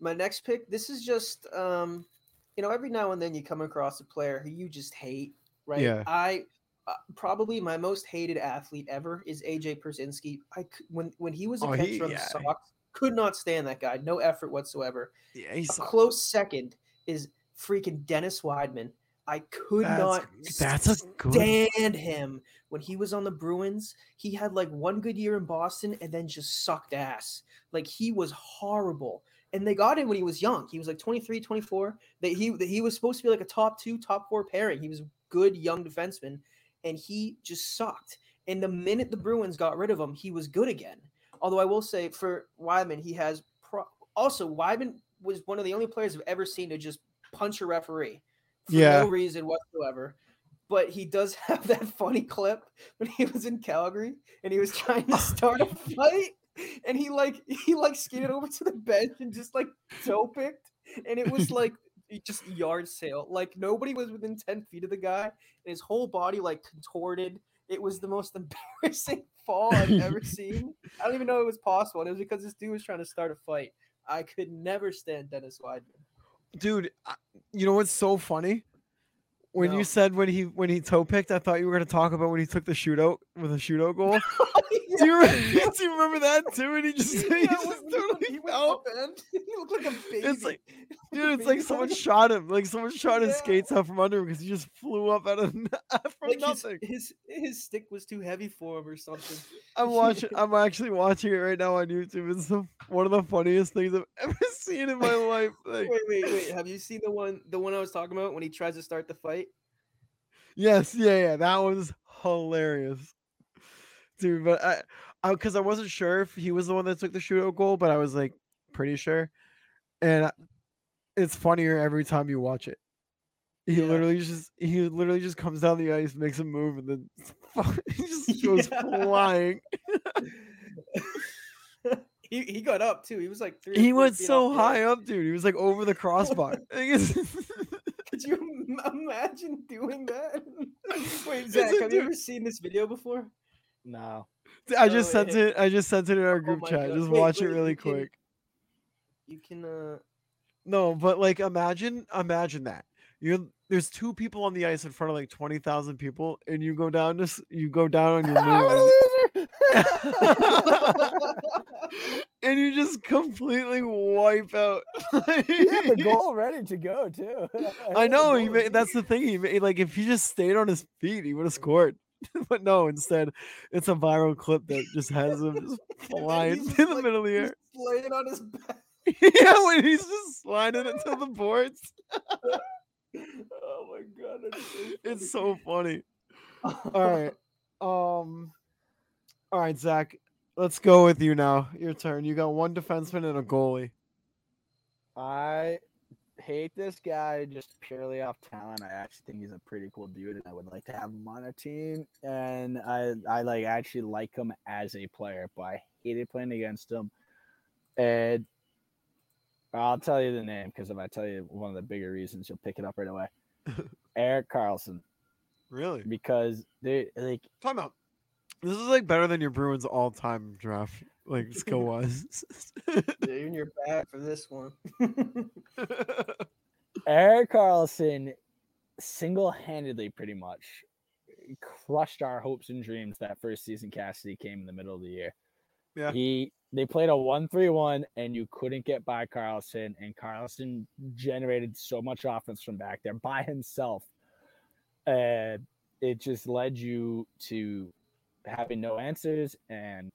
My next pick. This is just um, you know, every now and then you come across a player who you just hate, right? Yeah. I uh, probably my most hated athlete ever is AJ Pierzynski. I when when he was a Oh, catcher he- on yeah. the Sox, could not stand that guy. No effort whatsoever. Yeah, he's A close second is freaking Dennis Wideman. I could that's, not that's a good stand him when he was on the Bruins. He had like one good year in Boston and then just sucked ass. Like he was horrible. And they got him when he was young. He was like 23, 24. That he that he was supposed to be like a top 2, top 4 pairing. He was a good young defenseman and he just sucked. And the minute the Bruins got rid of him, he was good again. Although I will say for Wideman, he has pro- also Wideman was one of the only players I've ever seen to just punch a referee for Yeah. no reason whatsoever. But he does have that funny clip when he was in Calgary and he was trying to start a fight and he like he like skated over to the bench and just like toe picked and it was like just yard sale like nobody was within 10 feet of the guy and his whole body like contorted it was the most embarrassing fall i've ever seen. I don't even know it was possible. And it was because this dude was trying to start a fight. I could never stand dennis wideman Dude, you know what's so funny? When No. you said when he when he toe picked, I thought you were gonna talk about when he took the shootout with a shootout goal. Do you, remember, do you remember that too? And he just, he Yeah, just when- totally he fell. He looked like a baby. It's like, dude, it's like someone shot him. Like someone shot his Yeah. skates out from under him because he just flew up out of from like his, nothing. his his stick was too heavy for him or something. I'm watching. I'm actually watching it right now on YouTube. It's the, one of the funniest things I've ever seen in my life. Like, Wait, wait, wait. Have you seen the one the one I was talking about when he tries to start the fight? yes, yeah, yeah, that was hilarious, dude. But I, I, because I wasn't sure if he was the one that took the shootout goal, but I was like pretty sure, and it's funnier every time you watch it. He Yeah. literally just he literally just comes down the ice, makes a move, and then he just goes Yeah. flying. he he got up too. He was like three. He went so high up, dude. He was like over the crossbar. Could you imagine doing that? Wait, Zach, have you ever seen this video before? No. I just sent it- it. I just sent it in our Oh group my chat. God. Just Wait, watch it really you can- quick. You can uh No, but like imagine, imagine that you're there's two people on the ice in front of like twenty thousand people, and you go down this, you go down on your knee, and you just completely wipe out. he had the goal ready to go too. I know he made, that's the thing. He made, like if he just stayed on his feet, he would have scored. but no, instead, it's a viral clip that just has him just flying he's in the like, middle of the he's air. laying on his back. yeah, when he's just sliding into the boards. Oh my god, so It's so funny. funny. All right. Um all right, Zach. Let's go with you now. Your turn. You got one defenseman and a goalie. I hate this guy just purely off talent. I actually think he's a pretty cool dude, and I would like to have him on a team. And I, I like actually like him as a player, but I hated playing against him. And I'll tell you the name because if I tell you one of the bigger reasons, you'll pick it up right away. Erik Karlsson, Really? because they like Time out. This is like better than your Bruins all time draft, like skill wise. Dude, you're bad for this one. Erik Karlsson single-handedly pretty much crushed our hopes and dreams that first season Cassidy came in the middle of the year. Yeah. He they played a 1-3-1 and you couldn't get by Karlsson and Karlsson generated so much offense from back there by himself. And it just led you to having no answers and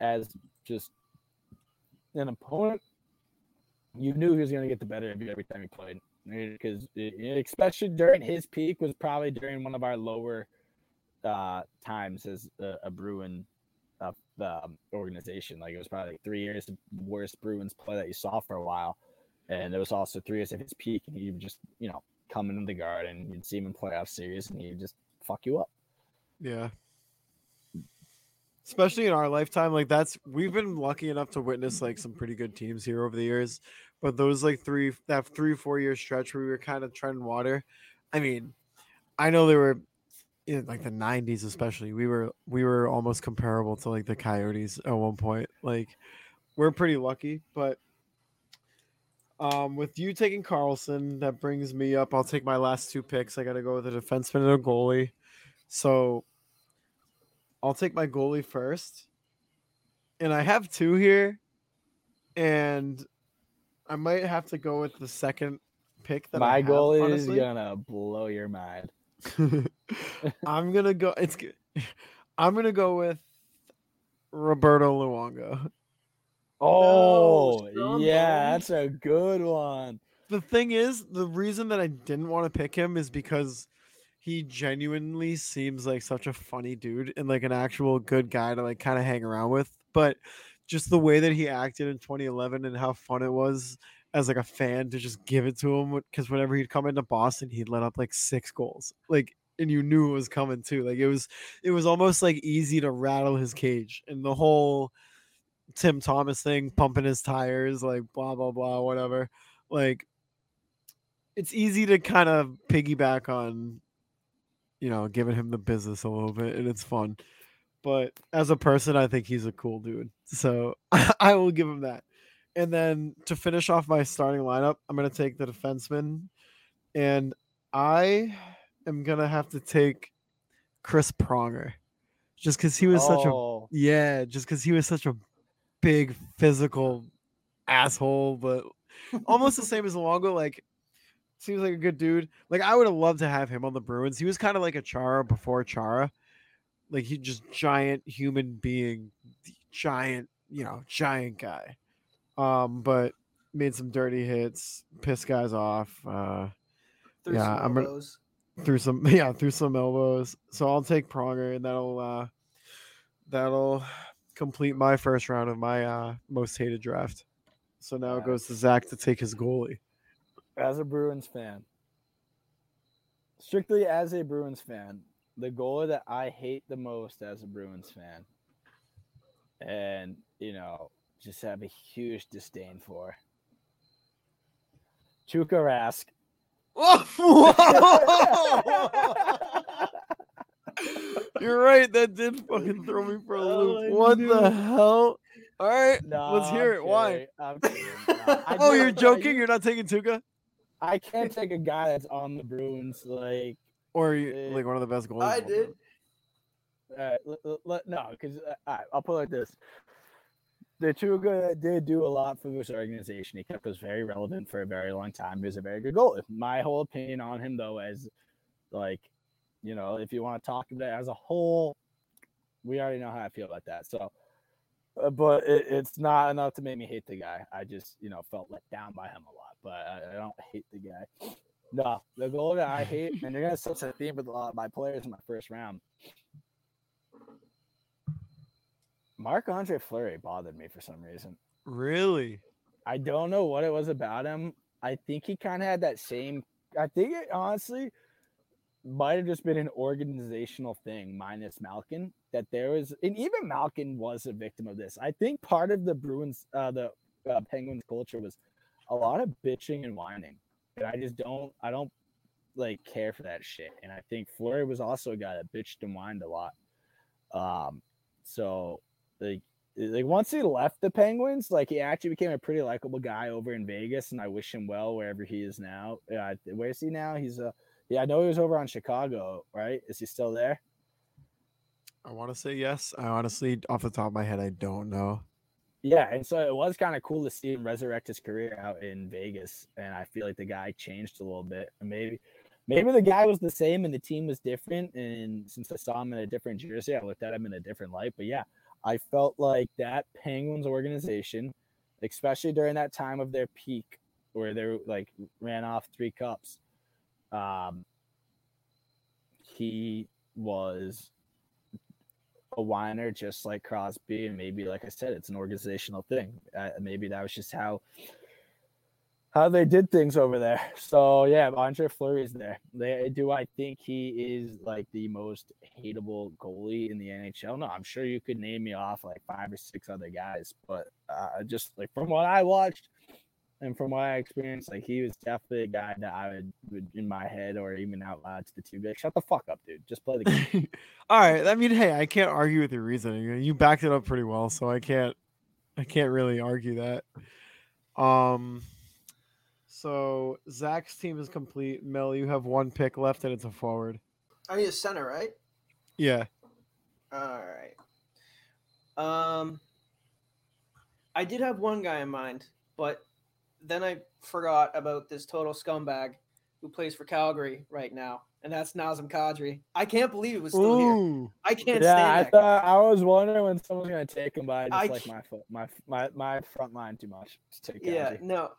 as just an opponent you knew he was going to get the better of you every time he played because especially during his peak was probably during one of our lower uh, times as a, a Bruin uh, um, organization. Like it was probably like three years the worst Bruins play that you saw for a while, and there was also three years of his peak, and he would just you know come into the garden, you'd see him in playoff series, and he'd just fuck you up. yeah. Especially in our lifetime, like that's we've been lucky enough to witness like some pretty good teams here over the years. But those like three that three, four year stretch where we were kind of treading water. I mean, I know they were in like the nineties, especially. We were we were almost comparable to like the coyotes at one point. Like we're pretty lucky, but um with you taking Karlsson, that brings me up. I'll take my last two picks. I gotta go with a defenseman and a goalie. So I'll take my goalie first. And I have two here. And I might have to go with the second pick that I My have, goal is gonna blow your mind. I'm gonna go. It's. I'm gonna go with Roberto Luongo. Oh, Strum yeah, Bone. that's a good one. The thing is, the reason that I didn't want to pick him is because he genuinely seems like such a funny dude and like an actual good guy to like kind of hang around with. but just the way that he acted in 2011 and how fun it was as like a fan to just give it to him because whenever he'd come into Boston, he'd let up like six goals. Like and you knew it was coming too. Like it was it was almost like easy to rattle his cage. And the whole Tim Thomas thing, pumping his tires, like blah blah blah, whatever. Like it's easy to kind of piggyback on you know, giving him the business a little bit and it's fun. But as a person, I think he's a cool dude. So I will give him that. And then to finish off my starting lineup, I'm going to take the defenseman. And I am going to have to take Chris Pronger just because he was such a, Oh, yeah, just because he was such a big physical asshole, but almost the same as Luongo. Like, seems like a good dude. Like, I would have loved to have him on the Bruins. He was kind of like a Chara before Chara. Like, he just giant human being, giant, you know, giant guy. Um, but made some dirty hits, pissed guys off. Uh, Through Yeah, some I'm gonna- through some yeah through some elbows so i'll take pronger and that'll uh that'll complete my first round of my uh most hated draft so now it goes to zach to take his goalie as a Bruins fan, strictly as a Bruins fan, the goalie that I hate the most as a Bruins fan, and you know, just have a huge disdain for. Tuukka Rask. you're right that did fucking throw me for a Oh, loop. I what knew the hell? All right No, let's hear I'm it. Why? kidding, kidding. No, oh you're joking? You're not taking tuukka I can't take a guy that's on the Bruins like or you, Eh, like one of the best goalies I did. time? Uh, l- l- l- no, because uh, I'll put it like this: the Chuga did do a lot for this organization. He kept us very relevant for a very long time. He was a very good goalie. My whole opinion on him, though, as like, you know, if you want to talk about it as a whole, we already know how I feel about that. So, Uh, but it, it's not enough to make me hate the guy. I just, you know, felt let down by him a lot, but I, I don't hate the guy. No, the goal that I hate, and you're gonna set a theme with a lot of my players in my first round. Marc-Andre Fleury bothered me for some reason. really I don't know what it was about him. I think he kind of had that same. I think it honestly might have just been an organizational thing, minus Malkin. That there was, and even Malkin was a victim of this. I think part of the Bruins, uh, the uh, Penguins culture was a lot of bitching and whining, and I just don't, I don't like care for that shit. And I think Fleury was also a guy that bitched and whined a lot. Um, so like like once he left the Penguins, like he actually became a pretty likable guy over in Vegas, and I wish him well wherever he is now. Uh, where is he now? He's uh yeah, I know he was over on Chicago, right? Is he still there? i want to say yes i honestly off the top of my head i don't know Yeah, and so it was kind of cool to see him resurrect his career out in Vegas, and I feel like the guy changed a little bit. Maybe, maybe the guy was the same and the team was different. And since I saw him in a different jersey, I looked at him in a different light. But yeah, I felt like that Penguins organization, especially during that time of their peak, where they like ran off three cups, um, he was a whiner just like Crosby, and maybe, like I said, it's an organizational thing. Uh, maybe that was just how how they did things over there. So yeah, Andre Fleury's there. They, do I think he is like the most hateable goalie in the NHL? No, I'm sure you could name me off like five or six other guys, but uh, just like from what I watched and from what I experienced, like he was definitely a guy that I would, would in my head or even out loud to the two, be like, shut the fuck up, dude. Just play the game. All right. I mean, hey, I can't argue with your reasoning. You- You backed it up pretty well, so I can't I can't really argue that. Um so Zach's team is complete. Mel, you have one pick left and it's a forward. I need a center, right? Yeah. All right. Um, I did have one guy in mind, but then I forgot about this total scumbag who plays for Calgary right now, and that's Nazem Kadri. I can't believe it was still here. I can't yeah, stand I that. guy. thought I was wondering when someone's gonna take him, but I just I like my foot, my my my front line too much to take. Yeah, Kadri. no.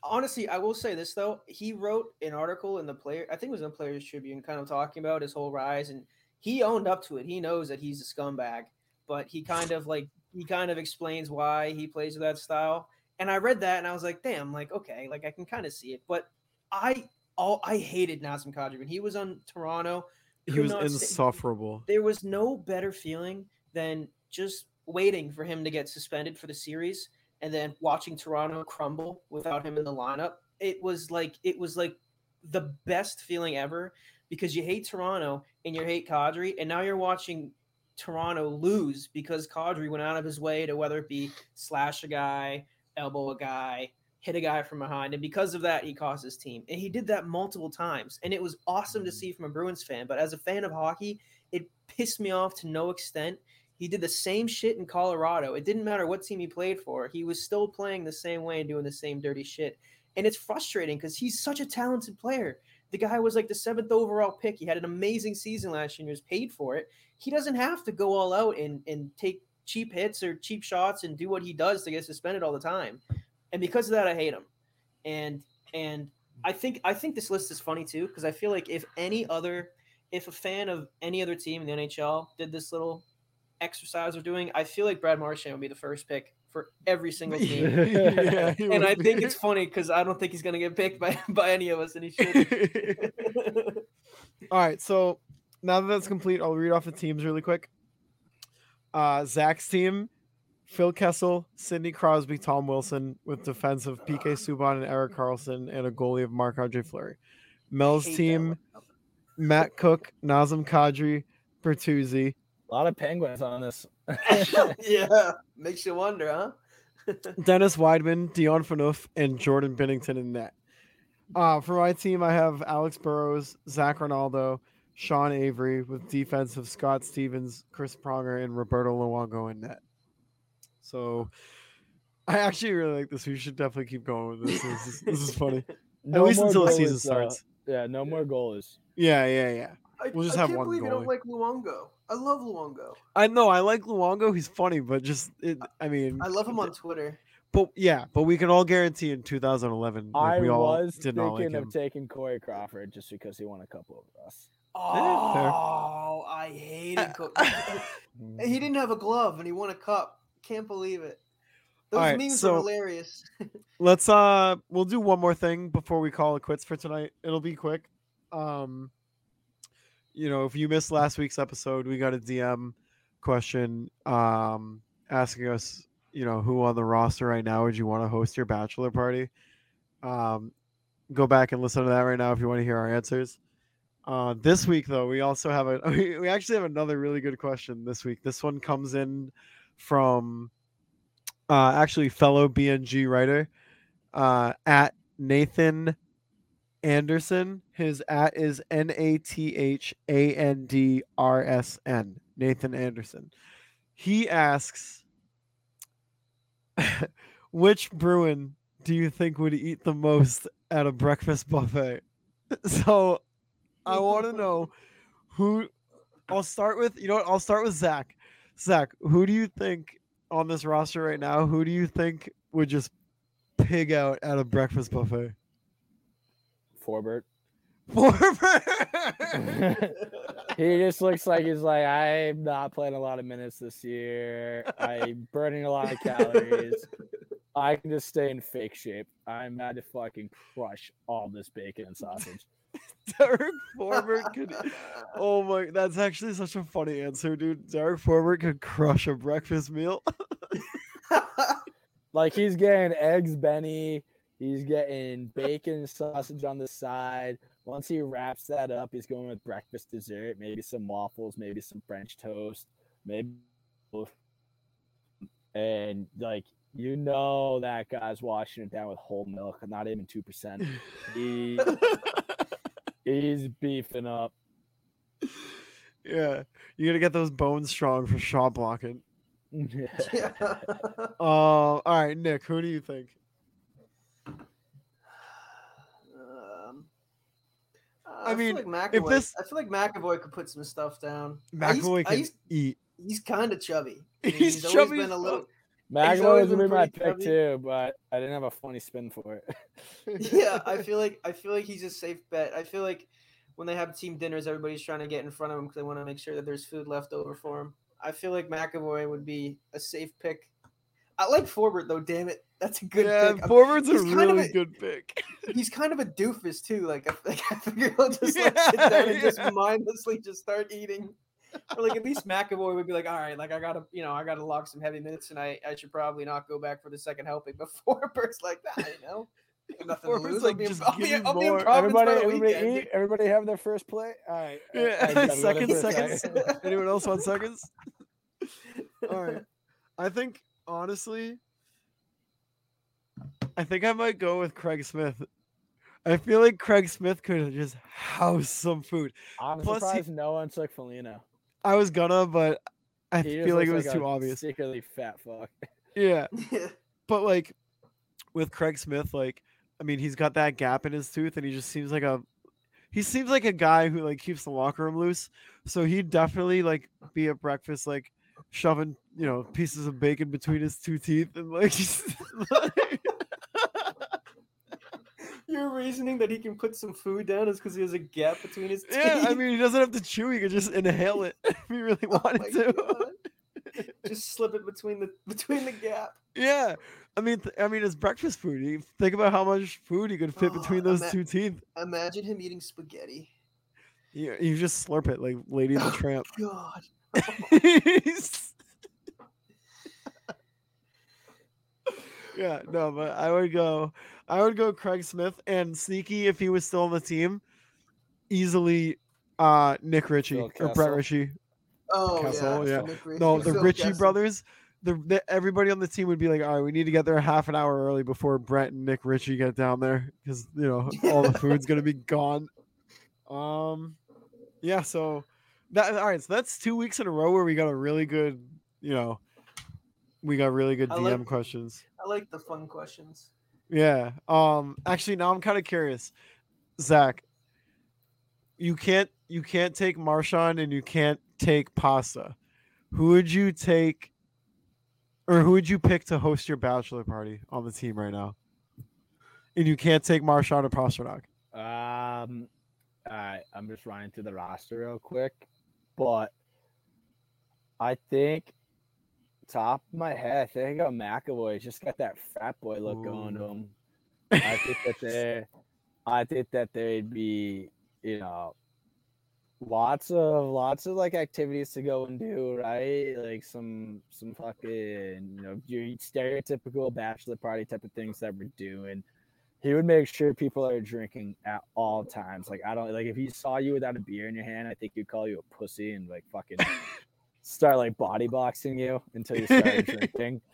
Honestly, I will say this though. He wrote an article in the player, I think it was in Players Tribune, kind of talking about his whole rise, and he owned up to it. He knows that he's a scumbag, but he kind of like he kind of explains why he plays with that style. And I read that and I was like, damn, like okay, like I can kind of see it. But I all I hated Nazem Kadri when he was on Toronto. He was insufferable. there was no better feeling than just waiting for him to get suspended for the series and then watching Toronto crumble without him in the lineup. It was like it was like the best feeling ever because you hate Toronto and you hate Kadri, and now you're watching Toronto lose because Kadri went out of his way to whether it be slash a guy, elbow a guy, hit a guy from behind, and because of that, he cost his team. And he did that multiple times, and it was awesome to mm. see from a Bruins fan. But as a fan of hockey, it pissed me off to no extent. He did the same shit in Colorado. It didn't matter what team he played for. He was still playing the same way and doing the same dirty shit. And it's frustrating because he's such a talented player. The guy was like the seventh overall pick. He had an amazing season last year and he was paid for it. He doesn't have to go all out and, and take cheap hits or cheap shots and do what he does to get suspended all the time. And because of that, I hate him. And and I think I think this list is funny too, because I feel like if any other if a fan of any other team in the NHL did this little exercise we're doing, I feel like Brad Marchand would be the first pick for every single team. Yeah, and would I be. think it's funny because I don't think he's gonna get picked by by any of us, and he should. All right, so now that that's complete, I'll read off the teams really quick. Uh, Zach's team: Phil Kessel, Sidney Crosby, Tom Wilson, with defense of PK Subban and Erik Karlsson, and a goalie of Marc-Andre Fleury. Mel's team. Matt Cooke, Nazem Kadri, Bertuzzi, A lot of penguins on this. yeah, makes you wonder, huh? Dennis Wideman, Dion Phaneuf, and Jordan Binnington in net. Uh, for my team, I have Alex Burrows, Zac Rinaldo, Sean Avery, with defensive Scott Stevens, Chris Pronger, and Roberto Luongo in net. So I actually really like this. We should definitely keep going with this. This is, this is funny. No At least until the season uh, starts. yeah, no more goalies. Yeah, yeah, yeah. I, We'll just I have can't one believe you don't like Luongo. I love Luongo. I know I like Luongo. He's funny, but just it, I mean, I love him on Twitter. but yeah, but we can all guarantee in 2011, like, I we all was did not like thinking of taking Corey Crawford just because he won a couple of us. Yeah, fair. Oh, I hated. Co- he didn't have a glove and he won a cup. Can't believe it. Those Alright, memes so- are hilarious. Let's uh we'll do one more thing before we call it quits for tonight. It'll be quick. Um you know, if you missed last week's episode, we got a DM question um asking us, you know, who on the roster right now would you want to host your bachelor party? Um go back and listen to that right now if you want to hear our answers. Uh, this week though, we also have a we, we actually have another really good question this week. This one comes in from uh, actually fellow BNG writer uh, at Nathan Anderson. His at is N A T H A N D R S N. Nathan Anderson. He asks, which Bruin do you think would eat the most at a breakfast buffet? So I want to know who. I'll start with, you know what? I'll start with Zach. Zach, who do you think on this roster right now, who do you think would just pig out at a breakfast buffet? Forbort. Forbort. he just looks like he's like, I'm not playing a lot of minutes this year. I'm burning a lot of calories. I can just stay in fake shape. I'm about to fucking crush all this bacon and sausage. Derek Forbort could. Oh my, that's actually such a funny answer, dude. Derek Forbort could crush a breakfast meal. Like he's getting eggs Benny. He's getting bacon sausage on the side. Once he wraps that up, he's going with breakfast dessert, maybe some waffles, maybe some French toast, maybe. And like you know that guy's washing it down with whole milk, not even two percent. He he's beefing up. yeah, you gotta get those bones strong for shot blocking. yeah. Uh, all right, Nick, who do you think? Um, I I, mean, feel like if McAvoy. this- I feel like McAvoy could put some stuff down. I used- McAvoy I can used- eat. he's kind of chubby. I mean, He's always chubby been a little. Fuck. McAvoy was gonna be my pick chubby. too, but I didn't have a funny spin for it. yeah, I feel like I feel like he's a safe bet. I feel like when they have team dinners, everybody's trying to get in front of him because they want to make sure that there's food left over for him. I feel like McAvoy would be a safe pick. I like Forbort though. Damn it, that's a good yeah, pick. Forbort's a he's kind of really a- good pick. He's kind of a doofus too. Like I, like, I figure he'll just like Yeah, sit down and just mindlessly just start eating. Or like at least McAvoy would be like, all right, like I gotta, you know, I gotta lock some heavy minutes tonight. I should probably not go back for the second helping before Bert's like that, you know. Got Nothing to lose. like, I'll be, just I'll be, give in- me I'll be in more. Everybody, everybody weekend, eat. Everybody have their first play. All right. I- Yeah, I gotta go to seconds, seconds. second. Anyone else want seconds? All right. I think honestly, I think I might go with Craig Smith. I feel like Craig Smith could just house some food. I'm Plus he- surprised no one took Foligno. I was gonna, but I He feel like it was a too obvious. Secretly fat fuck. Yeah, Yeah. but like with Craig Smith, like I mean, he's got that gap in his tooth, and he just seems like a he seems like a guy who like keeps the locker room loose. So he'd definitely like be at breakfast, like shoving you know pieces of bacon between his two teeth, and like, like Your reasoning that he can put some food down is because he has a gap between his teeth. yeah. I mean, he doesn't have to chew; he could just inhale it if he really Oh wanted my to. Just slip it between the between the gap. Yeah, I mean, th- I mean, it's breakfast food. You think about how much food he could fit Oh, between those ima- two teeth. Imagine him eating spaghetti. You, you just slurp it like Lady and the oh Tramp. God. yeah, no, but I would go. I would go Craig Smith and sneaky if he was still on the team. Easily, uh, Nick Ritchie Phil or Brett Kessel. Ritchie. Oh Kessel, yeah. yeah. No, the Phil Ritchie Kessel. brothers. The, the everybody on the team would be like, all right, we need to get there half an hour early before Brett and Nick Ritchie get down there because you know all the food's gonna be gone. Um, yeah. So that all right. So that's two weeks in a row where we got a really good, you know, we got really good I DM like- questions. I like the fun questions. Yeah. Um. Actually, now I'm kind of curious, Zach. You can't you can't take Marchand and you can't take Pasta. Who would you take, or who would you pick to host your bachelor party on the team right now? And you can't take Marchand or Pastrnak. Um, all right, I'm just running through the roster real quick, but I think top of my head, I think uh, I got McAvoy. Just got that fat boy look going to him. I think that they, I think that they'd be, you know, lots of lots of like activities to go and do, right? Like some some fucking, you know, your stereotypical bachelor party type of things that we're doing he would make sure people are drinking at all times. Like I don't like if he saw you without a beer in your hand, I think he'd call you a pussy and like fucking start like body boxing you until you start drinking.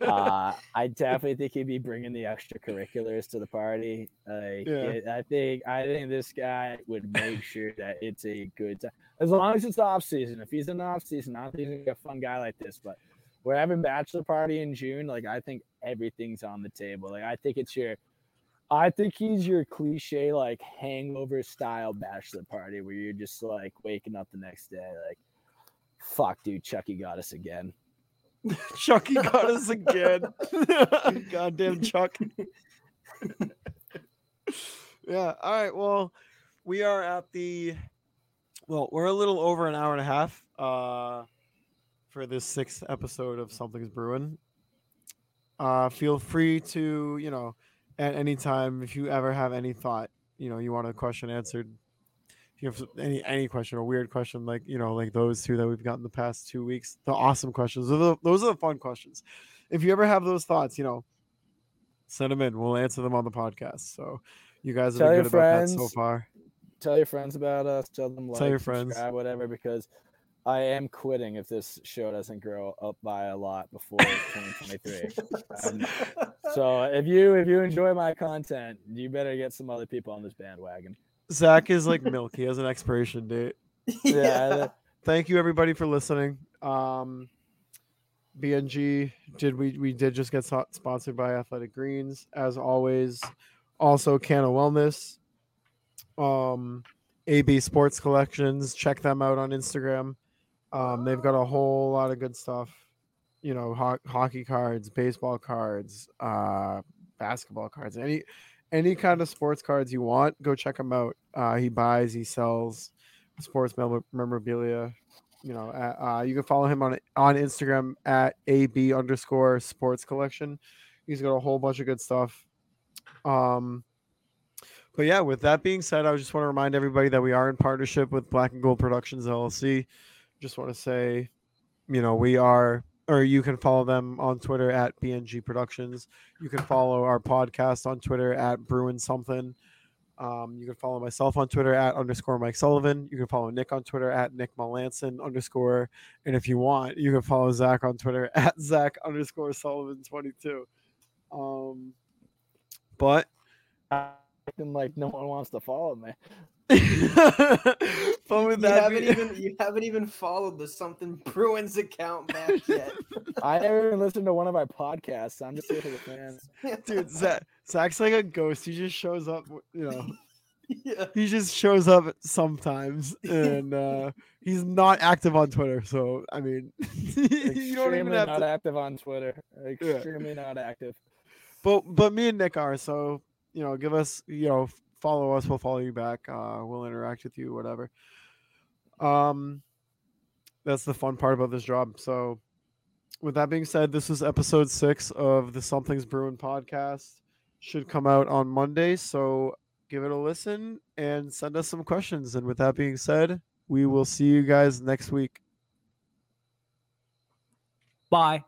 Uh, I definitely think he'd be bringing the extracurriculars to the party. Like Yeah. it- I think I think this guy would make sure that it's a good time as long as it's off season. If he's in off season, I don't think he's a fun guy like this. But we're having bachelor party in June. Like I think everything's on the table. Like I think it's your I think he's your cliche like hangover style bachelor party where you're just like waking up the next day like fuck dude Chucky got us again. Chucky got us again. Goddamn Chuck. yeah. All right. Well, we are at the. Well, we're a little over an hour and a half uh, for this sixth episode of Something's Bruin. Uh, feel free to, you know, at any time if you ever have any thought, you know, you want a question answered. If you have any any question or weird question like you know like those two that we've gotten the past two weeks, the awesome questions. Those are the, those are the fun questions. If you ever have those thoughts, you know, send them in. We'll answer them on the podcast. So you guys have Tell been your good about that so far. Tell your friends about us. Tell them like, Tell your friends. whatever, because I am quitting if this show doesn't grow up by a lot before 2023. Um, so if you if you enjoy my content, you better get some other people on this bandwagon. Zach is like milk. He has an expiration date. Yeah, Thank you everybody for listening. Um, BNG did we we did just get so- sponsored by Athletic Greens as always. Also, Canna Wellness, um, AB Sports Collections. Check them out on Instagram. Um, they've got a whole lot of good stuff. You know, ho- hockey cards, baseball cards, uh, basketball cards, any any kind of sports cards you want. Go check him out. Uh, he buys, he sells sports mem- memorabilia. you know, uh, you can follow him on on Instagram at ab underscore sports collection. He's got a whole bunch of good stuff. Um, but yeah, with that being said, I just want to remind everybody that we are in partnership with Black and Gold Productions LLC. Just want to say, you know, we are, or you can follow them on Twitter at BNG Productions. You can follow our podcast on Twitter at Bruin Something. Um, you can follow myself on Twitter at underscore Mike Sullivan. You can follow Nick on Twitter at Nick Melanson underscore. And if you want, you can follow Zach on Twitter at Zach underscore Sullivan 22. Um, but acting like no one wants to follow me. but You with that haven't be- even you haven't even followed the something Bruins account back yet. I never even listened to one of my podcasts. I'm just here for the fans. dude, Zach, Zach's like a ghost. He just shows up, you know. yeah. he just shows up sometimes and uh he's not active on twitter so i mean you don't even Extremely have not to active on Twitter. Extremely not active. but but me and nick are so you know give us you know follow us we'll follow you back uh we'll interact with you whatever. Um that's the fun part about this job. So with that being said this is episode six of the something's Bruin podcast. Should come out on monday so give it a listen and send us some questions. And with that being said we will see you guys next week. Bye.